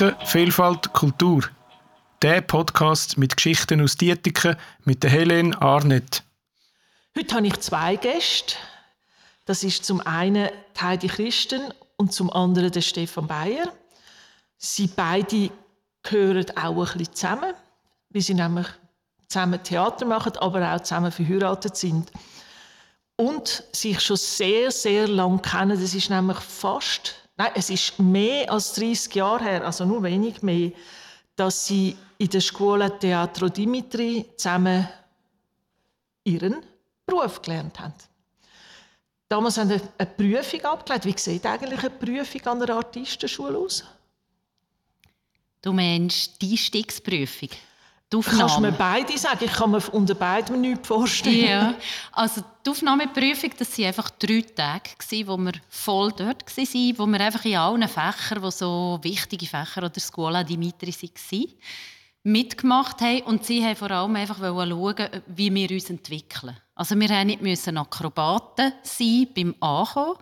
Dietiken, Vielfalt, Kultur. Der Podcast mit Geschichten aus Dietiken mit der Helene Arnett. Heute habe ich zwei Gäste. Das ist zum einen Heidi Christen und zum anderen der Stefan Bayer. Sie beide gehören auch ein bisschen zusammen, weil sie nämlich zusammen Theater machen, aber auch zusammen verheiratet sind. Und sich schon sehr, sehr lange kennen. Das ist nämlich fast, nein, es ist mehr als 30 Jahre her, also nur wenig mehr, dass sie in der Schule Teatro Dimitri zusammen ihren Beruf gelernt haben. Damals haben wir eine Prüfung abgelegt. Wie sieht eigentlich eine Prüfung an einer Artistenschule aus? Du meinst die Einstiegsprüfung? Du Kannst du mir beide sagen? Ich kann mir unter beiden nichts vorstellen. Ja, also die Aufnahmeprüfung, das waren einfach drei Tage, wo wir voll dort waren, wo wir einfach in allen Fächern, die so wichtige Fächer oder Scuola Dimitri waren, mitgemacht haben. Und sie haben vor allem einfach schauen, wie wir uns entwickeln. Also wir mussten nicht Akrobaten sein beim Ankommen,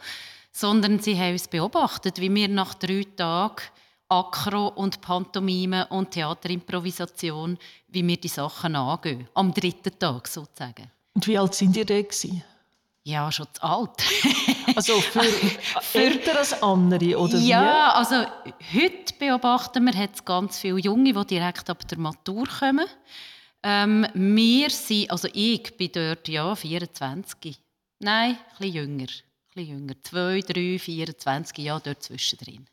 sondern sie haben uns beobachtet, wie wir nach drei Tagen Akro und Pantomime und Theaterimprovisation, wie wir die Sachen angehen. Am dritten Tag sozusagen. Und wie alt sind ihr da? Ja, schon zu alt. also für, älter als andere, oder Ja, wie? also heute beobachten wir, es ganz viele Junge, die direkt ab der Matur kommen. Ähm, wir sind, also ich bin dort ja 24. Nein, ein bisschen jünger. Ein bisschen jünger. 2, 3, 24 Jahre dort zwischendrin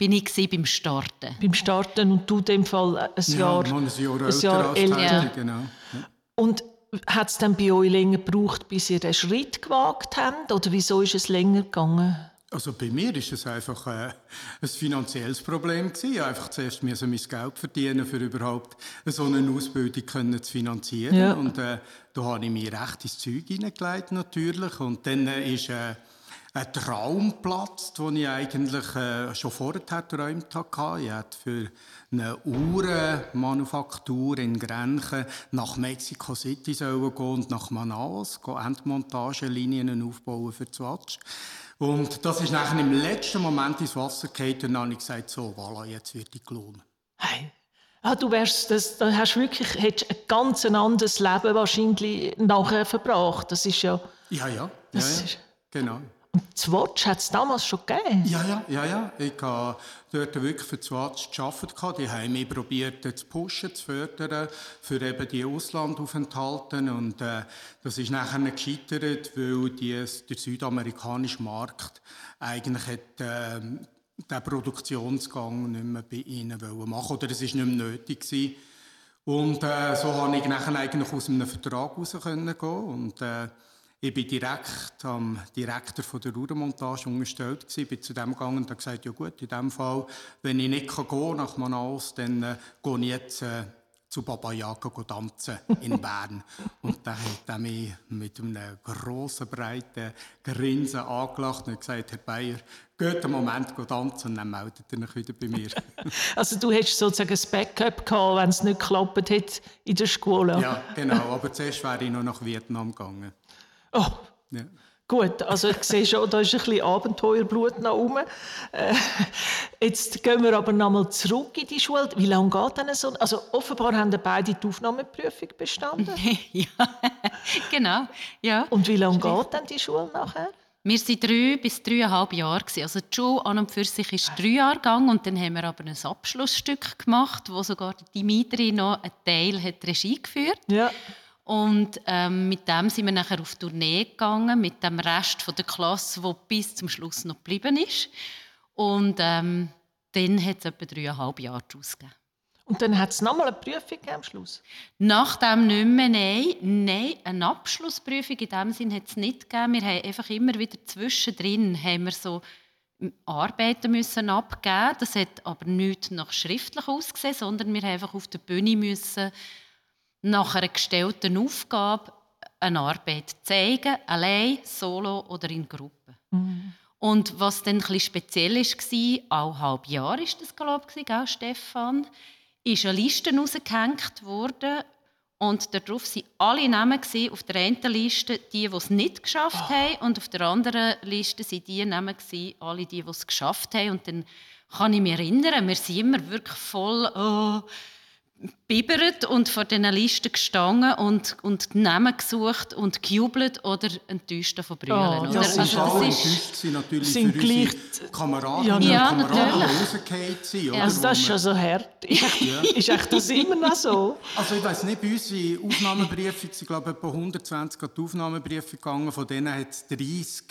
bin ich beim Starten. Beim Starten und du in dem Fall ein ja, Jahr, ein Jahr, ein Jahr älter. Ja. Genau. Ja. Und hat es dann bei euch länger gebraucht, bis ihr den Schritt gewagt habt? Oder wieso ist es länger gegangen? Also bei mir ist es einfach äh, ein finanzielles Problem gewesen. Einfach zuerst müssen mein Geld verdienen, für überhaupt so eine Ausbildung können zu finanzieren. Ja. Und äh, da habe ich mir recht ins Zeug hineingelegt natürlich. Und dann äh, ist äh, ein Traumplatz, den ich eigentlich äh, schon vorher geträumt hatte. Ich hätte für eine Uhrenmanufaktur in Grenchen nach Mexico City sollen gehen und nach Manaus Endmontagelinien aufbauen für Swatch. Und das ist nachher im letzten Moment ins Wasser gefallen und dann habe ich gesagt, so, voilà, jetzt wird ich gelohnt. Hey. Ah, du wärst, das, da hast wirklich hättest ein ganz anderes Leben wahrscheinlich nachher verbracht. Das ist ja... Ja, ja. ja, ja. Genau. Und das Watch hat es damals schon gegeben? Ja, ja, ja, ja. Ich habe dort wirklich für das Watch gearbeitet. Die haben mich probiert zu pushen, zu fördern für eben die Auslandaufenthalte. Und äh, das ist nachher gescheitert, weil die, der südamerikanische Markt eigentlich hat, äh, den Produktionsgang nicht mehr bei ihnen machen Oder es war nicht mehr nötig. Gewesen. Und äh, so konnte ich nachher eigentlich aus einem Vertrag raus gehen. Und, äh, ich bin direkt am Direktor von der Rudermontage unterstellt gewesen, bin zu dem gegangen und habe gesagt, ja gut, in dem Fall, wenn ich nicht kann gehen nach Manaus, dann äh, gehe ich jetzt äh, zu Baba Yaga tanzen in Bern. und dann hat er mich mit einem grossen, breiten Grinsen angelacht und gesagt, Herr Bayer, geht einen Moment tanzen und dann meldet er sich wieder bei mir. also du hättest sozusagen ein Backup gehabt, wenn es nicht geklappt hätte in der Schule? Ja, genau, aber zuerst wäre ich noch nach Vietnam gegangen. Oh, ja. Gut, also ich sehe schon, da ist ein bisschen Abenteuerblut noch rum. Äh, jetzt gehen wir aber noch mal zurück in die Schule. Wie lange geht denn so? Also offenbar haben beide die Aufnahmeprüfung bestanden. ja, genau. Ja. Und wie lange geht denn die Schule nachher? Wir waren drei bis dreieinhalb Jahre. Also die Schule an und für sich ist drei Jahre gegangen und dann haben wir aber ein Abschlussstück gemacht, wo sogar Dimitri noch einen Teil hat Regie geführt Ja. Und ähm, mit dem sind wir nachher auf Tournee gegangen, mit dem Rest von der Klasse, der bis zum Schluss noch geblieben ist. Und ähm, dann hat es etwa dreieinhalb Jahre daraus gegeben. Und dann hat es nochmal eine Prüfung am Schluss? Nach dem nicht mehr, nein. Nein, eine Abschlussprüfung in dem Sinn hat es nicht gegeben. Wir haben einfach immer wieder zwischendrin haben wir so Arbeiten müssen abgeben. Das hat aber nicht nach schriftlich ausgesehen, sondern wir haben einfach auf der Bühne müssen nach einer gestellten Aufgabe eine Arbeit zeigen, allein, solo oder in Gruppen. Mhm. Und was dann ein speziell war, auch halb Jahr ist das, glaube ich, auch, Stefan, ist eine Liste rausgehängt worden und darauf waren alle Namen auf der einen Liste die, die es nicht geschafft oh. haben und auf der anderen Liste waren die Namen alle die, die es geschafft haben und dann kann ich mich erinnern, wir sind immer wirklich voll oh, bibert und vor diesen Listen gestanden und, und die Namen gesucht und gejubelt oder enttäuscht davon brüllen. Oder? das Ja, ist und also, alle das ist, enttäuscht sind natürlich sind für gleich- unsere Kameraden Ja, und ja, Kameraden, sind. oder? Also das ist schon so hart. Ist, ist echt das immer noch so? Also ich weiß nicht, bei uns in Aufnahmebriefe, ich glaube etwa 120 an die gegangen, von denen hat es 30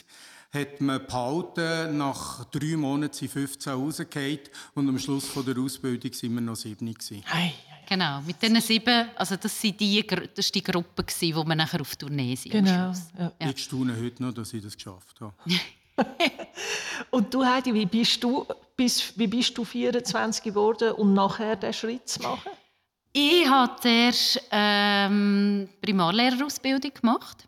hat man behalten, nach drei Monaten sind 15 rausgefallen und am Schluss von der Ausbildung sind wir noch 7 gewesen. Genau, mit diesen sieben, also das, sind die, das ist die Gruppe, wo wir nachher auf Tournee sind. Genau. Ja. Ja. Ich staune heute noch, dass ich das geschafft habe. Und du, Heidi, wie bist du, bis, wie bist du 24 geworden, um nachher den Schritt zu machen? Ich habe zuerst ähm, Primarlehrerausbildung gemacht.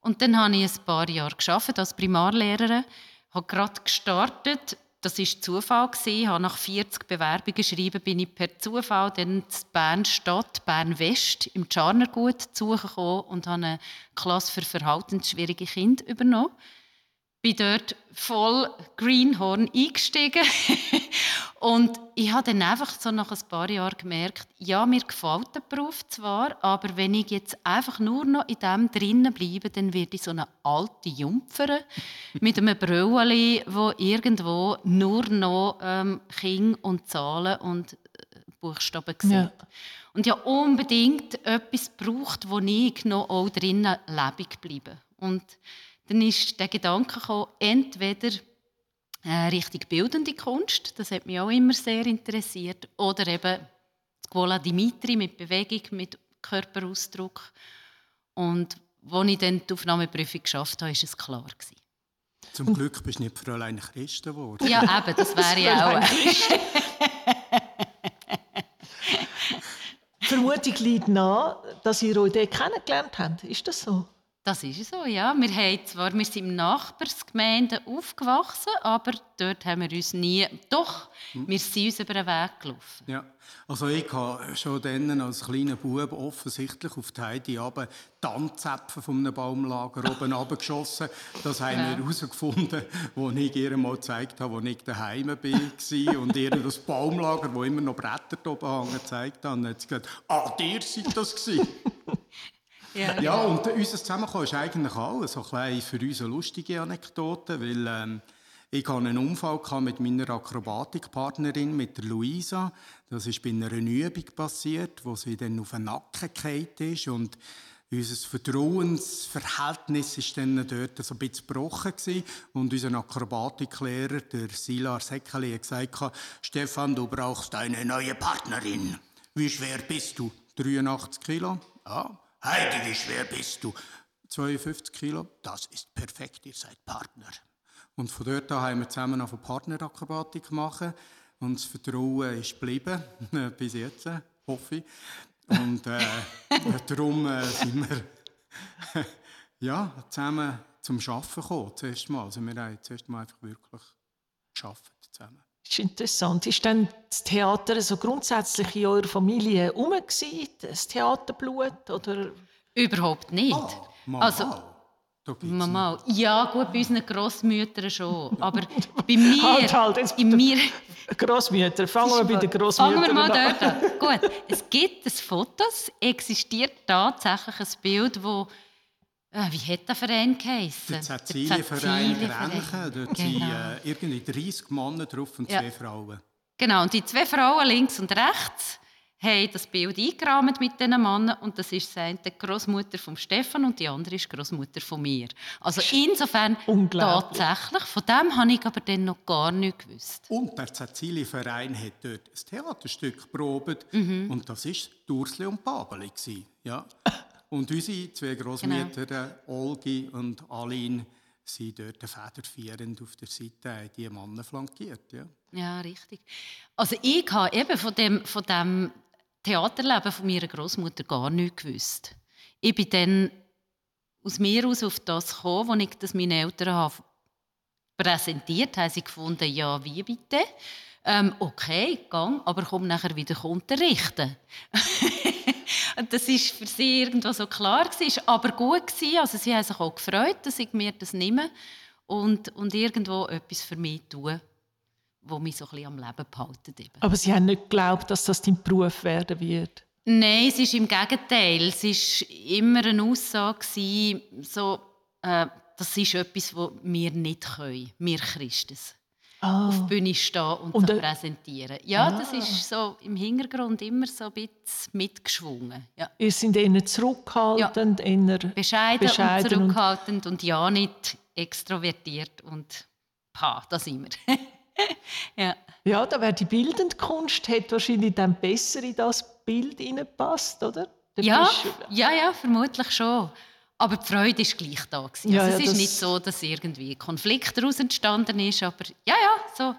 Und dann habe ich ein paar Jahre als Primarlehrerin. habe gerade gestartet. Das war Zufall. Ich habe nach 40 Bewerbungen geschrieben, bin ich per Zufall dann zu Bern-Stadt, Bern-West im Tscharnergut zu suchen gekommen und habe eine Klasse für verhaltensschwierige Kinder übernommen bin dort voll Greenhorn eingestiegen. und ich habe dann einfach so nach ein paar Jahren gemerkt, ja, mir gefällt der Beruf zwar, aber wenn ich jetzt einfach nur noch in dem drinnen bleibe, dann werde ich so eine alte Jumpfer mit einem Brülli, wo irgendwo nur noch ähm, King und Zahlen und äh, Buchstaben sieht. Ja. Und ja unbedingt etwas braucht, wo ich noch auch drinnen lebendig bleibe. Und dann ist der Gedanke gekommen, entweder äh, richtig bildende Kunst, das hat mich auch immer sehr interessiert, oder eben Scuola Dimitri mit Bewegung, mit Körperausdruck. Und als ich dann die Aufnahmeprüfung geschafft habe, war es klar. Gewesen. Zum Glück bist du nicht Fräulein Christen geworden. Ja, eben, das wäre ja auch. Die Vermutung liegt nahe, dass ihr euch dort kennengelernt habt. Ist das so? Das ist so, ja. Wir, haben zwar, wir sind in Nachbarsgemeinden aufgewachsen, aber dort haben wir uns nie... Doch, wir sind uns über den Weg gelaufen. Ja, also ich habe schon dann als kleiner Bub offensichtlich auf die Heidi runter Tanzzäpfen von einem Baumlager oben runtergeschossen. Das haben wir herausgefunden, als ich ihr mal gezeigt habe, als ich daheim war und ihr das Baumlager, wo immer noch Bretter oben hängen, gezeigt habe. Und dann hat sie gesagt, ah, ihr seid das gewesen. Ja. Ja, und unser Zusammenkommen ist eigentlich alles so ein für uns eine lustige Anekdote, weil ähm, ich hatte einen Unfall mit meiner Akrobatikpartnerin, mit der Luisa. Das ist bei einer Übung passiert, wo sie dann auf den Nacken gefallen ist und unser Vertrauensverhältnis ist dann dort so ein bisschen gebrochen gewesen. und unser Akrobatiklehrer, der Silar Säckeli, hat gesagt, Stefan, du brauchst eine neue Partnerin. Wie schwer bist du? 83 Kilo? Ja. Heidi, wie schwer bist du? 52 Kilo. Das ist perfekt, ihr seid Partner. Und von dort an haben wir zusammen auf Partnerakrobatik gemacht. Und das Vertrauen ist geblieben, bis jetzt, hoffe ich. Und äh, darum äh, sind wir ja, zusammen zum Arbeiten gekommen, zuerst mal. Also wir haben zuerst mal einfach wirklich gearbeitet zusammen. Das ist interessant. Ist denn das Theater so grundsätzlich in eurer Familie herum das Theaterblut? Oder? Überhaupt nicht. Mal, Also, Mama, ja gut, bei unseren Grossmüttern schon, aber bei mir, Halt, halt, in mir, Grossmütter, fangen wir bei den Grossmüttern fangen wir mal an. dort an. Gut, es gibt ein Foto, es existiert tatsächlich ein Bild, äh, wie hat der Verein geheißen? Der Cäcilienverein. Grenchen, dort Genau. sind äh, irgendwie 30 Männer drauf und Ja. zwei Frauen. Genau, und die zwei Frauen links und rechts haben das Bild eingerahmt mit diesen Männern und das ist die eine die Großmutter von Stefan und die andere ist die Großmutter von mir. Also insofern tatsächlich, von dem habe ich aber dann noch gar nichts gewusst. Und der Cäcilienverein hat dort ein Theaterstück geprobt Mhm. und das war Dursli und Babeli. Ja. Und unsere zwei Großmütter, Genau. Olgi und Aline, sind dort federführend auf der Seite, die Männer flankiert. Ja. Ja, richtig. Also ich habe eben von dem, von dem Theaterleben von meiner Großmutter gar nichts gewusst. Ich bin dann aus mir aus auf das gekommen, als ich das meinen Eltern habe präsentiert habe. Sie gefunden, ja, wie bitte? Ähm, okay, gang, aber komm nachher wieder unterrichten. Und das ist für sie irgendwo so klar gewesen, aber gut gewesen. Also sie haben sich auch gefreut, dass ich mir das nehme und, und irgendwo etwas für mich tue wo mich so ein bisschen am Leben behalten. Eben. Aber Sie haben nicht geglaubt, dass das dein Beruf werden wird? Nein, es ist im Gegenteil. Es war immer eine Aussage, so, äh, das ist etwas, was wir nicht können, wir Christus. Ah. Auf die Bühne stehen und, und äh, präsentieren. Ja, ah. das ist so im Hintergrund immer so ein bisschen mitgeschwungen. Ja. Ihr seid eher zurückhaltend, ja. eher bescheiden, bescheiden und zurückhaltend und, und ja nicht extrovertiert und pa, da sind wir. ja. ja, da wäre die bildende Kunst hat wahrscheinlich dann besser in das Bild hineinpasst, oder? ja, ja, ja, vermutlich schon. Aber die Freude war gleich da. Ja, also es ja, ist nicht so, dass irgendwie Konflikt daraus entstanden ist, aber ja, ja, so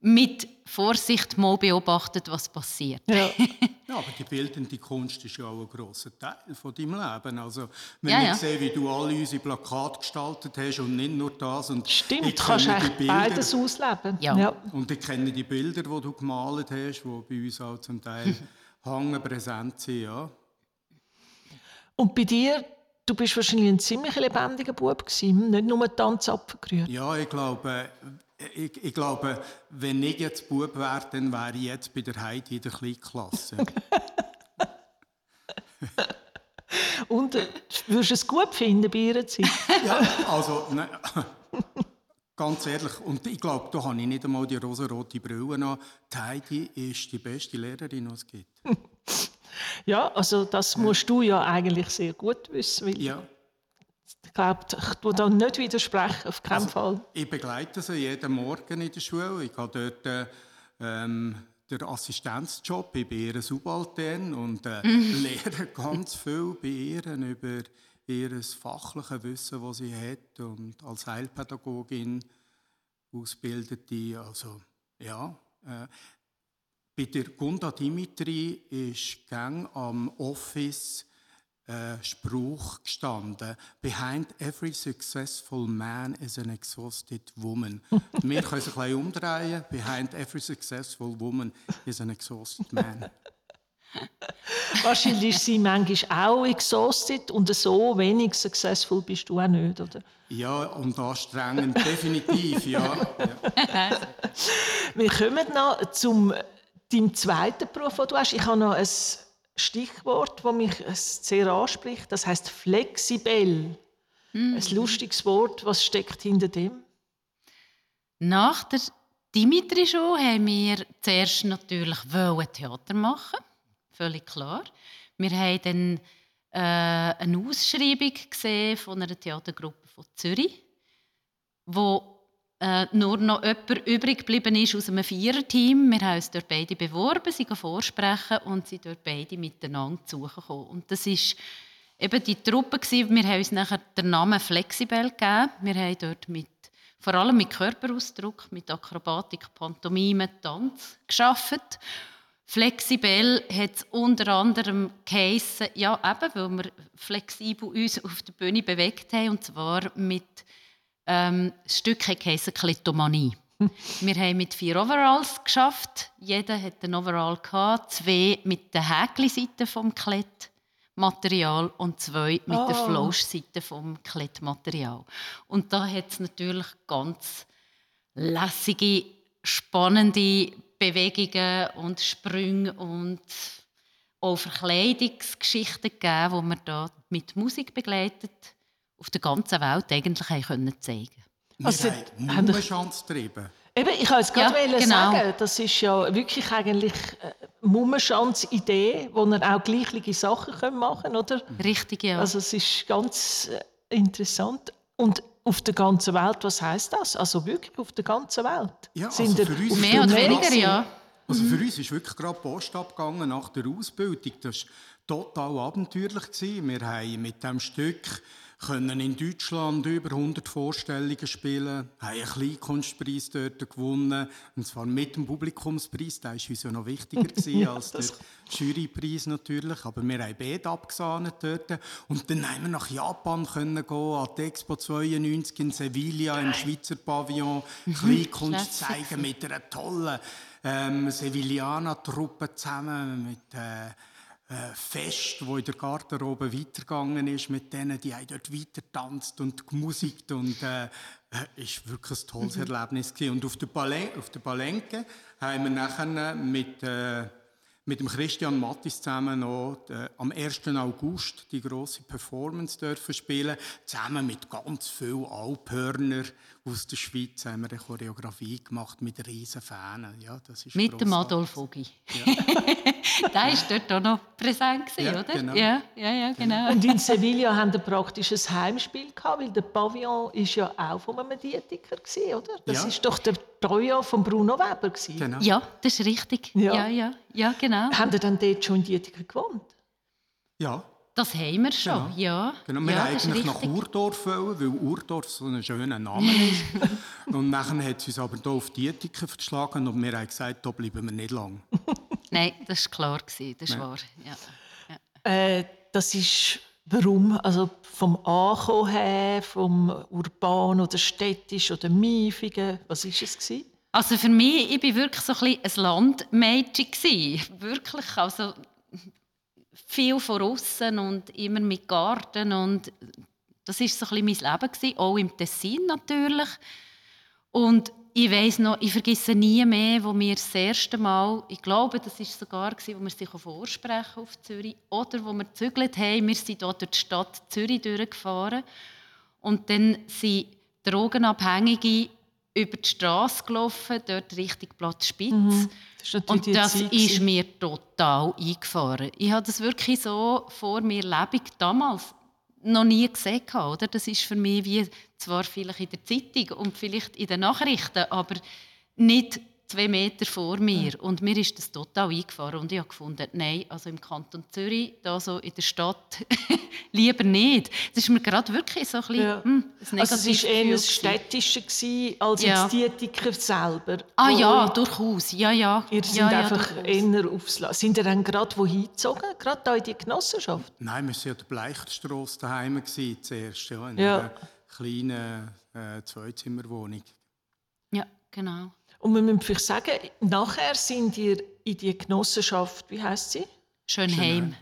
mit Vorsicht mal beobachtet, was passiert. Ja. ja, aber die bildende Kunst ist ja auch ein grosser Teil von deinem Leben. Also, wenn ja, ich ja. sehe, wie du alle unsere Plakate gestaltet hast und nicht nur das. Und Stimmt, du kannst echt beides ausleben. Ja. ja. Und ich kenne die Bilder, die du gemalt hast, die bei uns auch zum Teil hängen, präsent sind. Ja. Und bei dir, du bist wahrscheinlich ein ziemlich lebendiger Bub gewesen, nicht nur Tanzapfel gerührt. Ja, ich glaube, ich, ich, glaube, wenn ich jetzt Bub wäre, dann wäre ich jetzt bei der Heidi in der Kleinklasse. Und äh, würdest du es gut finden bei ihrer Zeit? ja, also, ne, ganz ehrlich, und ich glaube, da habe ich nicht einmal die rosa-rote Brille an. Die Heidi ist die beste Lehrerin, die es gibt. Ja, also das musst du ja eigentlich sehr gut wissen. ja glaube, ich tue da nicht widersprechen, auf keinen also, Fall. Ich begleite sie jeden Morgen in der Schule. Ich habe dort ähm, den Assistenzjob. Ich bin ihr Subaltern und äh, lehre ganz viel bei ihr über ihr fachliches Wissen, das sie hat und als Heilpädagogin ausbildete. Also, ja, äh, bei der Gunda Dimitri ist gang am Office äh, Spruch gestanden. Behind every successful man is an exhausted woman. Wir können es ein bisschen umdrehen. Behind every successful woman is an exhausted man. Wahrscheinlich ist sie manchmal auch exhausted und so wenig successful bist du auch nicht, oder? Ja, und anstrengend, definitiv, ja. ja. Wir kommen noch zum deinem zweiten Beruf, den du hast. Ich habe noch ein Stichwort, das mich sehr anspricht. Das heißt flexibel. Mhm. Ein lustiges Wort. Was steckt hinter dem? Nach der Dimitri Show haben wir zuerst natürlich Theater machen. Völlig klar. Wir haben dann äh, eine Ausschreibung gesehen von einer Theatergruppe von Zürich, wo äh, nur noch jemand übrig geblieben ist aus einem Viererteam. Wir haben uns dort beide beworben, sie vorsprechen und sie dort beide miteinander suchen Und das ist eben die Truppe gewesen. Wir haben uns nachher den Namen Flexibel gegeben. Wir haben dort mit, vor allem mit Körperausdruck, mit Akrobatik, Pantomime, Tanz geschafft. Flexibel hat es unter anderem geheissen, ja eben, weil wir flexibel uns auf der Bühne bewegt haben, und zwar mit ähm, das Stück heisst Klitomanie. Wir haben mit vier Overalls geschafft. Jeder hat einen Overall gehabt, zwei mit der Häkli-Seite vom Klettmaterial und zwei mit oh. der Flauschseite vom Klettmaterial. Und da hat es natürlich ganz lässige, spannende Bewegungen und Sprünge und auch Verkleidungsgeschichten gegeben, die wir da mit Musik begleitet auf der ganzen Welt eigentlich haben können zeigen können. Also, Wir haben Mummenschanz getrieben. Eben, ich wollte es gerade ja, genau. sagen, das ist ja wirklich eigentlich eine Mummenschanz-Idee, wo man auch gleiche Sachen machen können, oder? Richtig, ja. Also es ist ganz äh, interessant. Und auf der ganzen Welt, was heißt das? Also wirklich auf der ganzen Welt? Ja, also Sind für uns mehr oder weniger, ja. Also für uns ist wirklich gerade Post abgegangen nach der Ausbildung. Das war total abenteuerlich. Wir haben mit diesem Stück können in Deutschland über 100 Vorstellungen spielen, haben einen Kleinkunstpreis dort gewonnen, und zwar mit dem Publikumspreis, der war uns ja noch wichtiger als der Jurypreis natürlich, aber wir haben beide abgesahnet dort. Und dann haben wir nach Japan können gehen, an die Expo 92 in Sevilla, im Schweizer Pavillon, mhm. Kleinkunst zeigen mit einer tollen ähm, Sevillaner-Truppe zusammen, mit äh, Fest, wo in der Garderobe weitergegangen ist mit denen, die haben dort weiter tanzt und gemusikt und äh, äh, ist wirklich ein tolles mhm. Erlebnis gewesen. Und auf der, Balen auf der Balenke haben wir nachher mit äh, mit dem Christian Mattis zusammen noch äh, am 1. August die große Performance dürfen spielen, zusammen mit ganz vielen Alphörner aus der Schweiz haben wir eine Choreografie gemacht mit riesen Fahnen. Ja, das ist mit dem Adolf Ogi. Ja. der war dort auch noch präsent, gewesen, ja, oder? Genau. Ja, ja, ja, genau. Und in Sevilla haben wir praktisch ein Heimspiel gehabt, weil der Pavillon ist ja auch von einem Dietiker gewesen, oder? Das ja. ist doch der Treuer von Bruno Weber gewesen. Genau. Ja, das ist richtig. Ja, ja, ja, ja genau. Haben ihr dann dort schon in Dietiker gewohnt? Ja. Das haben wir schon, Genau. ja. Genau, wir ja, eigentlich nach. Urdorf wollen, weil Urdorf so ein schöner Name ist. und nachher hat sie uns aber hier auf Dietiken verschlagen und wir haben gesagt, da bleiben wir nicht lang. Nein, das war klar, gewesen, das ist wahr. Ja. Ja. Äh, das ist warum? Also vom Ankommen her, vom Urban oder Städtisch oder Miefigen, was ist es gewesen? Also für mich, ich war wirklich so ein, ein Landmädchen. gewesen. Wirklich, also viel von außen und immer mit Garten und das war so ein mein Leben, gewesen, auch im Tessin natürlich. Und ich weiß noch, ich vergesse nie mehr, wo wir das erste Mal, ich glaube, das war sogar, wo wir sich vorsprechen auf Zürich, oder wo wir gezügelt haben, wir sind hier durch die Stadt Zürich durchgefahren und dann sind Drogenabhängige über die Straße gelaufen, dort Richtung Platz Spitz. Das Und das Zeit ist mir total eingefahren. Ich habe das wirklich so vor mir lebig damals noch nie gesehen. Oder? Das ist für mich wie zwar vielleicht in der Zeitung und vielleicht in den Nachrichten, aber nicht zwei Meter vor mir. Und mir ist das total eingefahren. Und ich habe gefunden, nein, also im Kanton Zürich, da so in der Stadt, lieber nicht. Das ist mir gerade wirklich so ein bisschen Ja. hm, ein Also es war eher ein gewesen. städtischer gewesen, als Ja. jetzt Dietiker selber. Ah ja, durchaus. Ja, ja. Ihr seid ja, ja, einfach eher aufs Land. Sind ihr dann gerade wohin gezogen? Gerade da in die Genossenschaft? Nein, wir waren an der Bleichtstrasse daheim zuerst, ja, in Ja. einer kleinen äh, Zweizimmerwohnung. Ja, genau. Und wir müssen vielleicht sagen, nachher sind ihr in die Genossenschaft, wie heißt sie? Schönheim.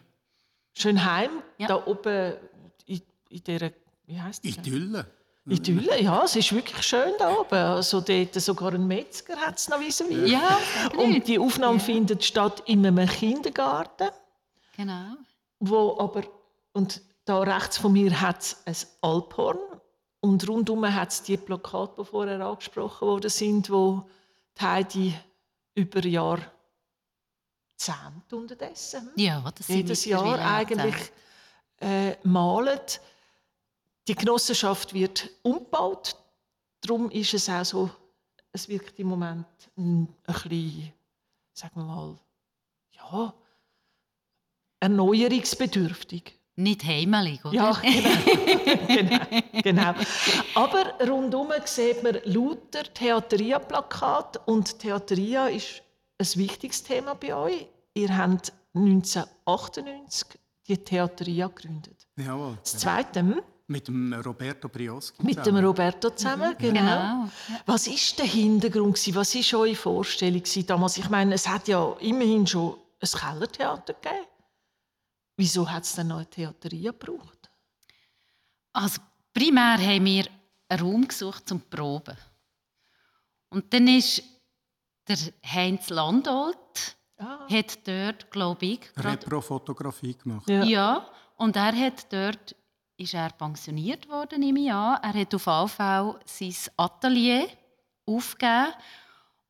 Schönheim, Ja. da oben in, in dieser, wie heißt die? Idylle. Idylle, ja, es ist wirklich schön da oben. Also dort sogar ein Metzger hat es noch vis Ja, Und die Aufnahme findet statt in einem Kindergarten, Genau. wo aber, und da rechts von mir hat es ein Alphorn und rundum hat es die Plakate, die vorher angesprochen worden sind, wo die Heidi über Jahre zähmt unterdessen. Ja, das Jedes Jahr eigentlich äh, malen. Die Genossenschaft wird umgebaut. Darum ist es auch so, es wirkt im Moment ein, ein bisschen, sagen wir mal, ja, erneuerungsbedürftig. Nicht heimelig, oder? Ja, genau. genau, genau. Aber rundum sieht man lauter Theateria-Plakate und Theateria ist ein wichtiges Thema bei euch. Ihr habt 1998 die Theateria gegründet. Jawohl. Das Zweite hm? Mit dem Roberto Brioschi. mit dem. Roberto zusammen, genau. Genau. Was ist der Hintergrund? Was ist eure Vorstellung damals? Ich meine, es hat ja immerhin schon ein Kellertheater gegeben. Wieso hat es dann noch eine Theateria gebraucht? Also primär haben wir einen Raum gesucht zum Proben. Und dann ist der Heinz Landolt Ah. hat dort, glaube ich, Er gerade hat Pro-Fotografie gemacht. Ja. Ja, und er hat dort, ist er pensioniert worden, ich an. Er hat auf AV sein Atelier aufgegeben.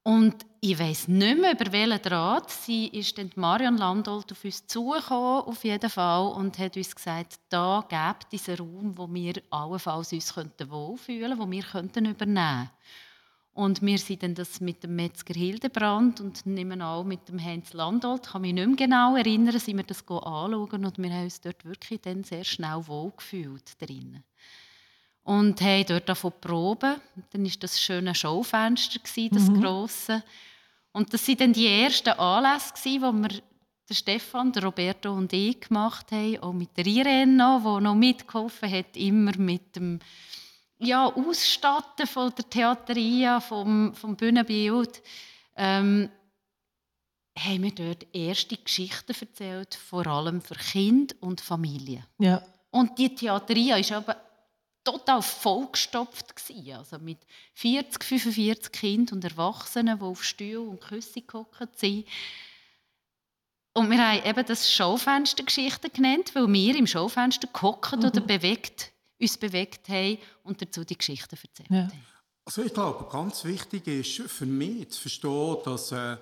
Und ich weiß nicht mehr, über welchen Draht. Sie ist dann Marion Landolt auf uns zugekommen, auf jeden Fall, und hat uns gesagt, da gibt es einen Raum, wo wir allenfalls uns könnten wohlfühlen wo wir könnten übernehmen und wir sind dann das mit dem Metzger Hildebrand und nehmen auch mit dem Heinz Landolt, kann mich nicht mehr genau erinnern, sind wir das anschauen und wir haben uns dort wirklich dann sehr schnell wohlgefühlt drinnen. Und haben dort davon proben. Dann war das schöne Schaufenster, das grosse. Und das waren dann die ersten Anlässe, wo wir der Stefan, der Roberto und ich gemacht haben, auch mit der Irene noch, die noch mitgeholfen hat, immer mit dem ja, Ausstatten von der Theateria, vom, vom Bühnenbild. Ähm, haben wir dort erste Geschichten erzählt, vor allem für Kinder und Familien. Ja. Und die Theateria war aber total vollgestopft. Gewesen. Also mit 40, 45 Kindern und Erwachsenen, die auf Stühlen und Küsse gehockt sind. Und wir haben eben das Schaufenstergeschichten genannt, weil wir im Schaufenster gehockt Mhm. oder bewegt, uns bewegt haben und dazu die Geschichten erzählt Ja. haben. Also ich glaube, ganz wichtig ist für mich zu verstehen, dass äh,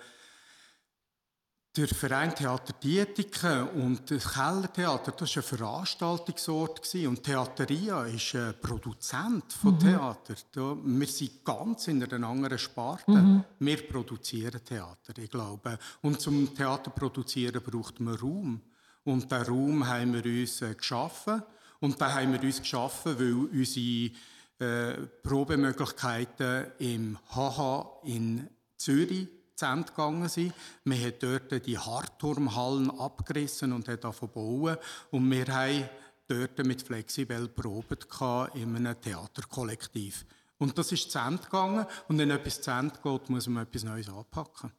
der Verein Theater Dietiken und das Kellertheater, das war ein Veranstaltungsort gewesen. und Theateria ist ein Produzent von Theater. Da, wir sind ganz in einer anderen Sparte. Wir produzieren Theater, ich glaube. Und zum Theater produzieren braucht man Raum. Und diesen Raum haben wir uns äh, geschaffen. Und den haben wir uns geschaffen, weil unsere äh, Probemöglichkeiten im HH in Zürich Ende gegangen sind. Wir haben dort die Hartturmhallen abgerissen und haben davon bauen. Und wir haben dort mit Flexibel probiert in einem Theaterkollektiv. Und das ist zu Ende gegangen. Und wenn etwas zu Ende geht, muss man etwas Neues anpacken.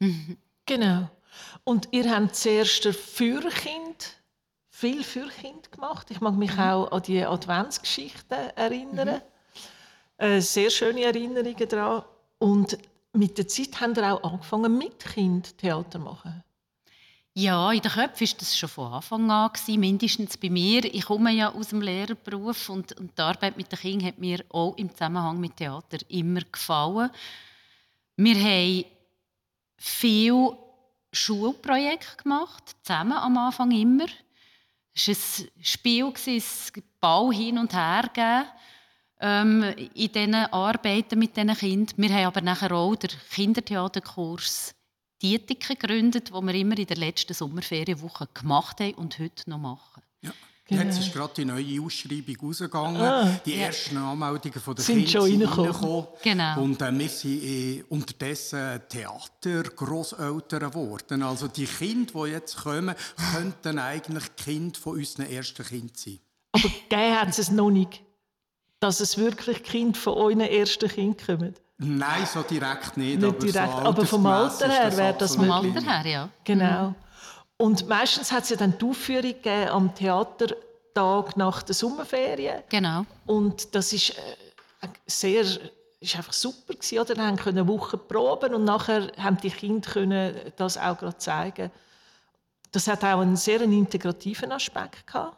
Genau. Und ihr habt zuerst Fürkind, viel Fürkind gemacht. Ich mag mich auch an die Adventsgeschichten erinnern. Äh, sehr schöne Erinnerungen daran. Und mit der Zeit haben wir auch angefangen, mit Kind Theater zu machen. Ja, in den Köpfen war das schon von Anfang an, gewesen, mindestens bei mir. Ich komme ja aus dem Lehrerberuf und, und die Arbeit mit den Kindern hat mir auch im Zusammenhang mit Theater immer gefallen. Wir haben viel Schulprojekte gemacht, zusammen am Anfang immer. Es war ein Spiel, ein Ball hin und her gegeben, ähm, in diesen Arbeiten mit diesen Kindern. Wir haben aber nachher auch den Kindertheaterkurs Dietiken gegründet, wo wir immer in der letzten Sommerferienwoche gemacht haben und heute noch machen. Ja. Genau. Jetzt ist gerade die neue Ausschreibung rausgegangen. Ah, die ersten Anmeldungen von den Sind Kindern schon sind reingekommen. reingekommen. Genau. Und äh, wir sind äh, unterdessen Theater-Grosseltern geworden. Also die Kinder, die jetzt kommen, könnten eigentlich Kinder von unseren ersten Kindern sein. Aber gegeben hat es noch nicht, dass es wirklich Kind von euren ersten Kind kommen. Nein, so direkt nicht. Nicht aber, direkt, so aber vom Alter her wäre das Vom möglich. Alter her, ja. Genau. Und meistens hat es ja dann die Aufführung gegeben am Theatertag nach der Sommerferien. Genau. Und das ist äh, sehr, ist einfach super gewesen, oder? Wir können eine Woche proben und nachher haben die Kinder können das auch gerade zeigen. Das hat auch einen sehr integrativen Aspekt gehabt.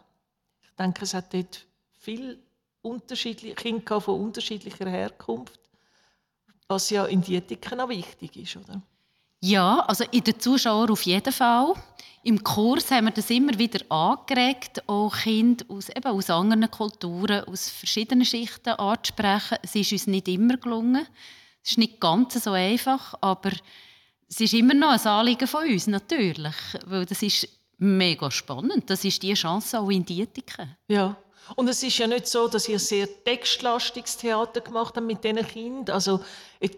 Ich denke, es hat dort viele unterschiedliche Kinder von unterschiedlicher Herkunft, was ja in Dietiken auch wichtig ist, oder? Ja, also in den Zuschauern auf jeden Fall. Im Kurs haben wir das immer wieder angeregt, auch Kinder aus, eben aus anderen Kulturen, aus verschiedenen Schichten anzusprechen. Es ist uns nicht immer gelungen. Es ist nicht ganz so einfach, aber es ist immer noch ein Anliegen von uns, natürlich. Weil das ist mega spannend. Das ist die Chance auch in Dietiken. Ja. Und es ist ja nicht so, dass ihr sehr textlastiges Theater gemacht habt mit diesen Kindern. Also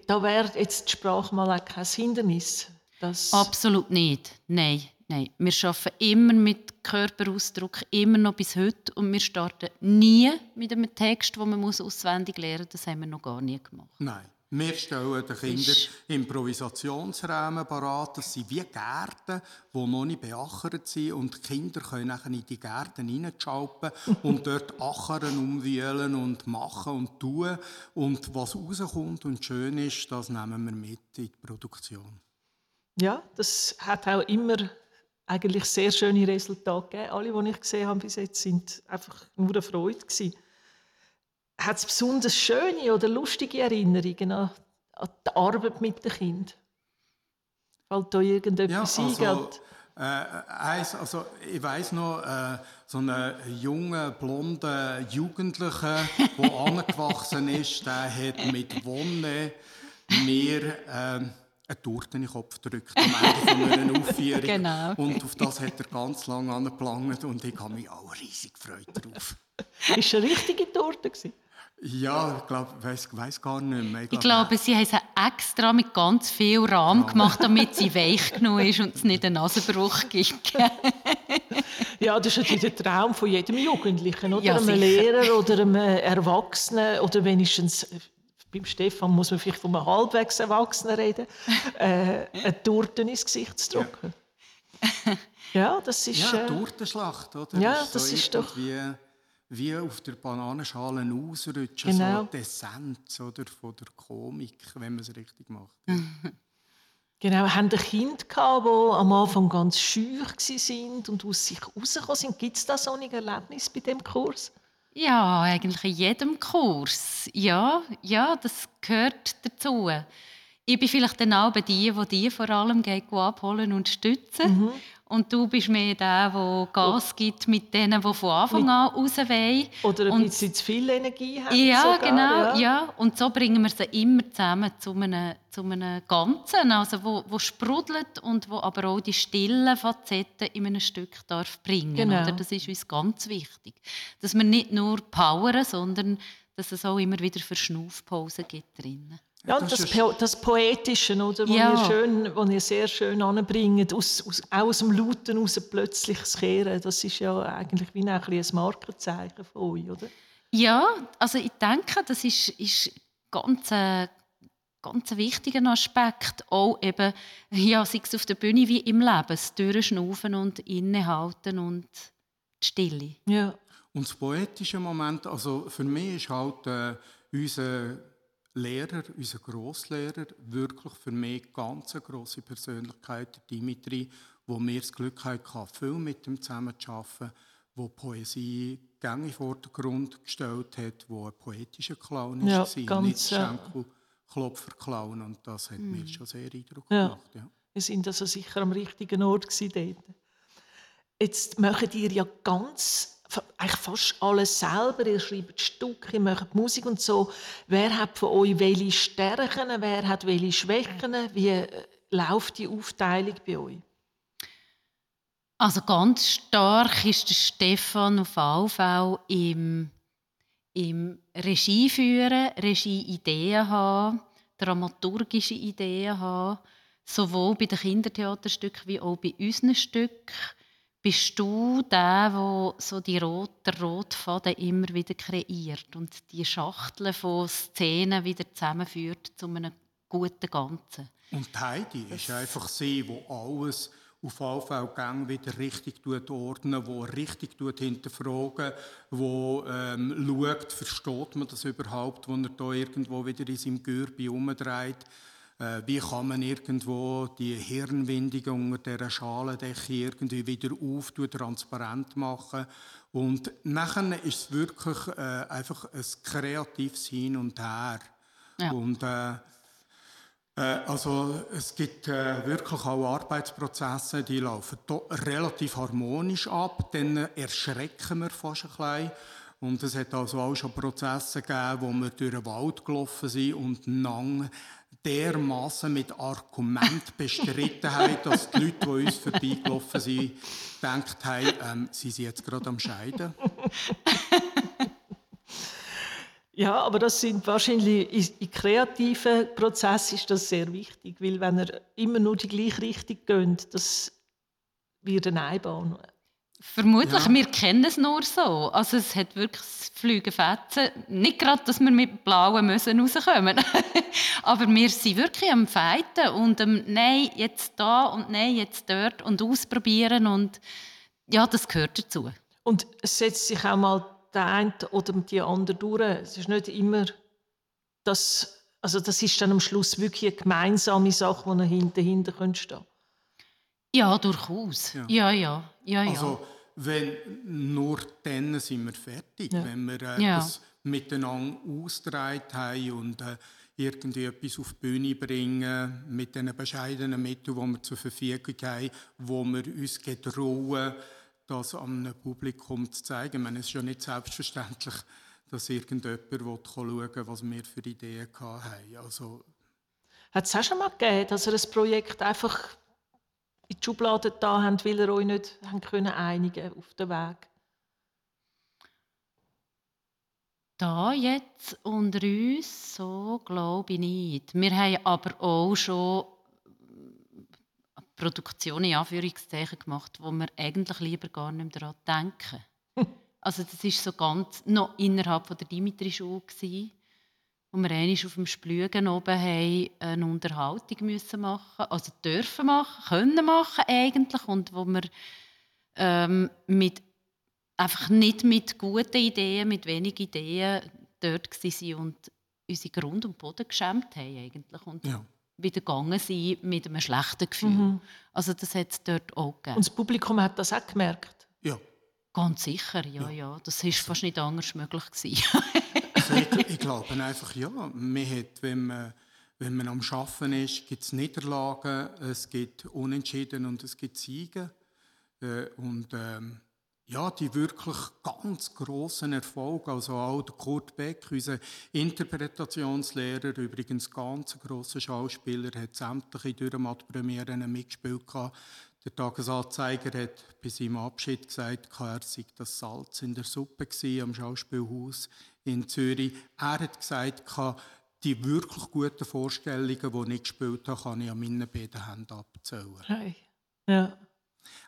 da wäre jetzt die Sprache mal auch kein Hindernis. Das Absolut nicht. Nein, nein. Wir arbeiten immer mit Körperausdruck, immer noch bis heute. Und wir starten nie mit einem Text, den man muss auswendig lernen muss. Das haben wir noch gar nie gemacht. Nein. Wir stellen den Kindern Improvisationsräume parat. Das sind wie Gärten, die noch nicht beachert sind. Und die Kinder können nachher in die Gärten hineinschalpen und dort achern, umwühlen und machen und tun. Und was rauskommt und schön ist, das nehmen wir mit in die Produktion. Ja, das hat auch immer eigentlich sehr schöne Resultate gegeben. Alle, die ich gesehen habe bis jetzt, sind einfach nur eine Freude gewesen. Hat es besonders schöne oder lustige Erinnerungen an, an die Arbeit mit den Kindern? Fällt da irgendetwas ein? gerade? äh, also ich weiß noch, äh, so einen jungen, blonden Jugendlichen, der angewachsen ist, der hat mit Wonne mir ähm, eine Torte in den Kopf gedrückt am Ende von einer Aufführung. Genau. Und auf das hat er ganz lange angelangt und ich habe mich auch riesig gefreut darauf. Ist eine richtige Torte gewesen? Ja, ich glaube, weiß, weiß gar nicht mehr. Ich glaube, sie haben sie extra mit ganz viel Rahm gemacht, damit sie weich genug ist und es nicht einen Nasenbruch gibt. Ja, das ist natürlich der Traum von jedem Jugendlichen, oder? Ja, einem sicher. Lehrer oder einem Erwachsenen oder wenigstens beim Stefan muss man vielleicht von einem halbwegs Erwachsenen reden, äh, eine Torte ins Gesicht zu drücken. Ja, ja das ist... Ja, äh, Tortenschlacht, oder? Ja, das, das ist doch... Wie auf der Bananenschale ausrutschen, genau. so die Essenz oder, von der Komik, wenn man es richtig macht. Genau, haben ein Kind gehabt, die am Anfang ganz schüch waren und aus sich rausgekommen sind. Gibt es da so ein Erlebnis bei dem Kurs? Ja, eigentlich in jedem Kurs. Ja, ja, das gehört dazu. Ich bin vielleicht dann auch bei die, die die vor allem abholen und stützen. Mhm. Und du bist mehr der, der Gas gibt mit denen, die von Anfang an raus wollen. Oder ein und, bisschen zu viel Energie haben. Ja, sogar, genau. Ja. ja. Und so bringen wir sie immer zusammen zu einem, zu einem Ganzen, also wo, wo sprudelt und wo aber auch die stillen Facetten in einem Stück darf bringen. Genau. Oder? Das ist uns ganz wichtig. Dass wir nicht nur powern, sondern dass es auch immer wieder Verschnaufpausen gibt drinnen. Ja, das, das, po das Poetische, oder, wo, ja. ihr schön, wo ihr sehr schön anbringt, aus, aus, aus dem Lauten raus plötzlich das Kehren, das ist ja eigentlich wie ein, ein Markenzeichen von euch, oder? Ja, also ich denke, das ist, ist ganz, äh, ganz ein wichtiger Aspekt, auch eben, ja, sei es auf der Bühne wie im Leben, das Durchschnaufen und Innehalten und die Stille. Ja. Und das poetische Moment, also für mich ist halt äh, unser Lehrer, unser Grosslehrer, wirklich für mich ganz eine grosse Persönlichkeit, Dimitri, wo mir das Glück hatte, viel mit ihm zusammen zu arbeiten, wo Poesie gängig vor den Grund gestellt hat, wo ein poetischer Clown ja, war, ganz, nicht Schenkelklopfer-Clown. Und das hat mm. mir schon sehr Eindruck ja. gemacht. Ja. Wir sind also sicher am richtigen Ort dort. Jetzt machen ihr ja ganz eigentlich fast alles selber. Ihr schreibt Stücke, ihr macht Musik und so. Wer hat von euch welche Stärken, wer hat welche Schwächen? Wie äh, läuft die Aufteilung bei euch? Also ganz stark ist der Stefan auf AV im, im Regie führen, Regie-Ideen haben, dramaturgische Ideen haben, sowohl bei den Kindertheaterstücken wie auch bei unseren Stücken bist du der, der so die rot, der Rotfaden immer wieder kreiert und die Schachteln von Szenen wieder zusammenführt zu einem guten Ganzen. Und Heidi ist einfach sie, die alles auf AV-Gang wieder richtig ordnen, wo richtig hinterfragen, wo ähm, schaut, versteht man das überhaupt, wo er da irgendwo wieder in seinem Gürbi umdreht. Äh, wie kann man irgendwo die Hirnwindungen unter dieser Schalendecke irgendwie wieder auf, transparent machen. Und nachher ist es wirklich äh, einfach ein kreatives Hin und Her. Ja. Und, äh, äh, also es gibt äh, wirklich auch Arbeitsprozesse, die laufen relativ harmonisch ab, dann erschrecken wir fast ein bisschen. Und es hat also auch schon Prozesse gegeben, wo wir durch den Wald gelaufen sind und lang dermaßen mit Argument bestritten haben, dass die Leute, die uns vorbeigelaufen sind, gedacht haben, ähm, sie sind jetzt gerade am Scheiden. Ja, aber das sind wahrscheinlich in kreativen Prozessen ist das sehr wichtig, weil wenn er immer nur die gleiche Richtung geht, das wird ein Einbahn. Vermutlich, ja. wir kennen es nur so. Also es hat wirklich Flügenfetzen. Nicht gerade, dass wir mit blauen Mösen rauskommen. Aber wir sind wirklich am Feiten und am Nein, jetzt da und Nein, jetzt dort und ausprobieren. Und ja, das gehört dazu. Und es setzt sich auch mal der eine oder die andere durch. Es ist nicht immer das, also das ist dann am Schluss wirklich eine gemeinsame Sache, die dahinter, stehen Ja, durchaus. Ja, ja, ja. ja, ja. Also, wenn nur dann sind wir fertig, ja. wenn wir äh, ja. das miteinander ausgetragen haben und äh, irgendwie etwas auf die Bühne bringen mit den bescheidenen Mitteln, die wir zur Verfügung haben, wo wir uns getrauen, das einem Publikum zu zeigen. Ich meine, es ist ja nicht selbstverständlich, dass irgendjemand schauen will, was wir für Ideen haben. Also, Hat es auch schon mal gegeben, dass ihr ein Projekt einfach in die Schublade da haben, weil ihr euch nicht haben können einigen auf dem Weg? Da jetzt unter uns, so glaube ich nicht. Wir haben aber auch schon Produktionen in Anführungszeichen gemacht, wo wir eigentlich lieber gar nicht mehr daran denken. also das ist so ganz noch innerhalb von der Dimitri-Schule wo wo wir einmal auf dem Splügen oben haben, eine Unterhaltung müssen machen, also dürfen machen, können machen eigentlich und wo wir ähm, mit einfach nicht mit guten Ideen, mit wenigen Ideen dort waren und unsere Grund und Boden geschämt haben eigentlich und Ja. wieder gegangen sind mit einem schlechten Gefühl. Mhm. Also das hat es dort auch gegeben. Und das Publikum hat das auch gemerkt. Ja. Ganz sicher, ja, ja. Das war fast nicht anders möglich gewesen. Also ich, glaube einfach, ja, hat, wenn man, wenn man am Arbeiten ist, gibt es Niederlagen, es gibt Unentschieden und es gibt Siege. Äh, und ähm, ja, die wirklich ganz grossen Erfolge, also auch Kurt Beck, unser Interpretationslehrer, übrigens ganz grosser Schauspieler, hat sämtliche Dürrematt-Premieren mitgespielt. gehabt. Der Tagesanzeiger hat bei seinem Abschied gesagt, er sei das Salz in der Suppe am Schauspielhaus in Zürich. Er hat gesagt, die wirklich guten Vorstellungen, die ich gespielt habe, kann ich an meinen beiden Händen abzählen. Hey. Ja.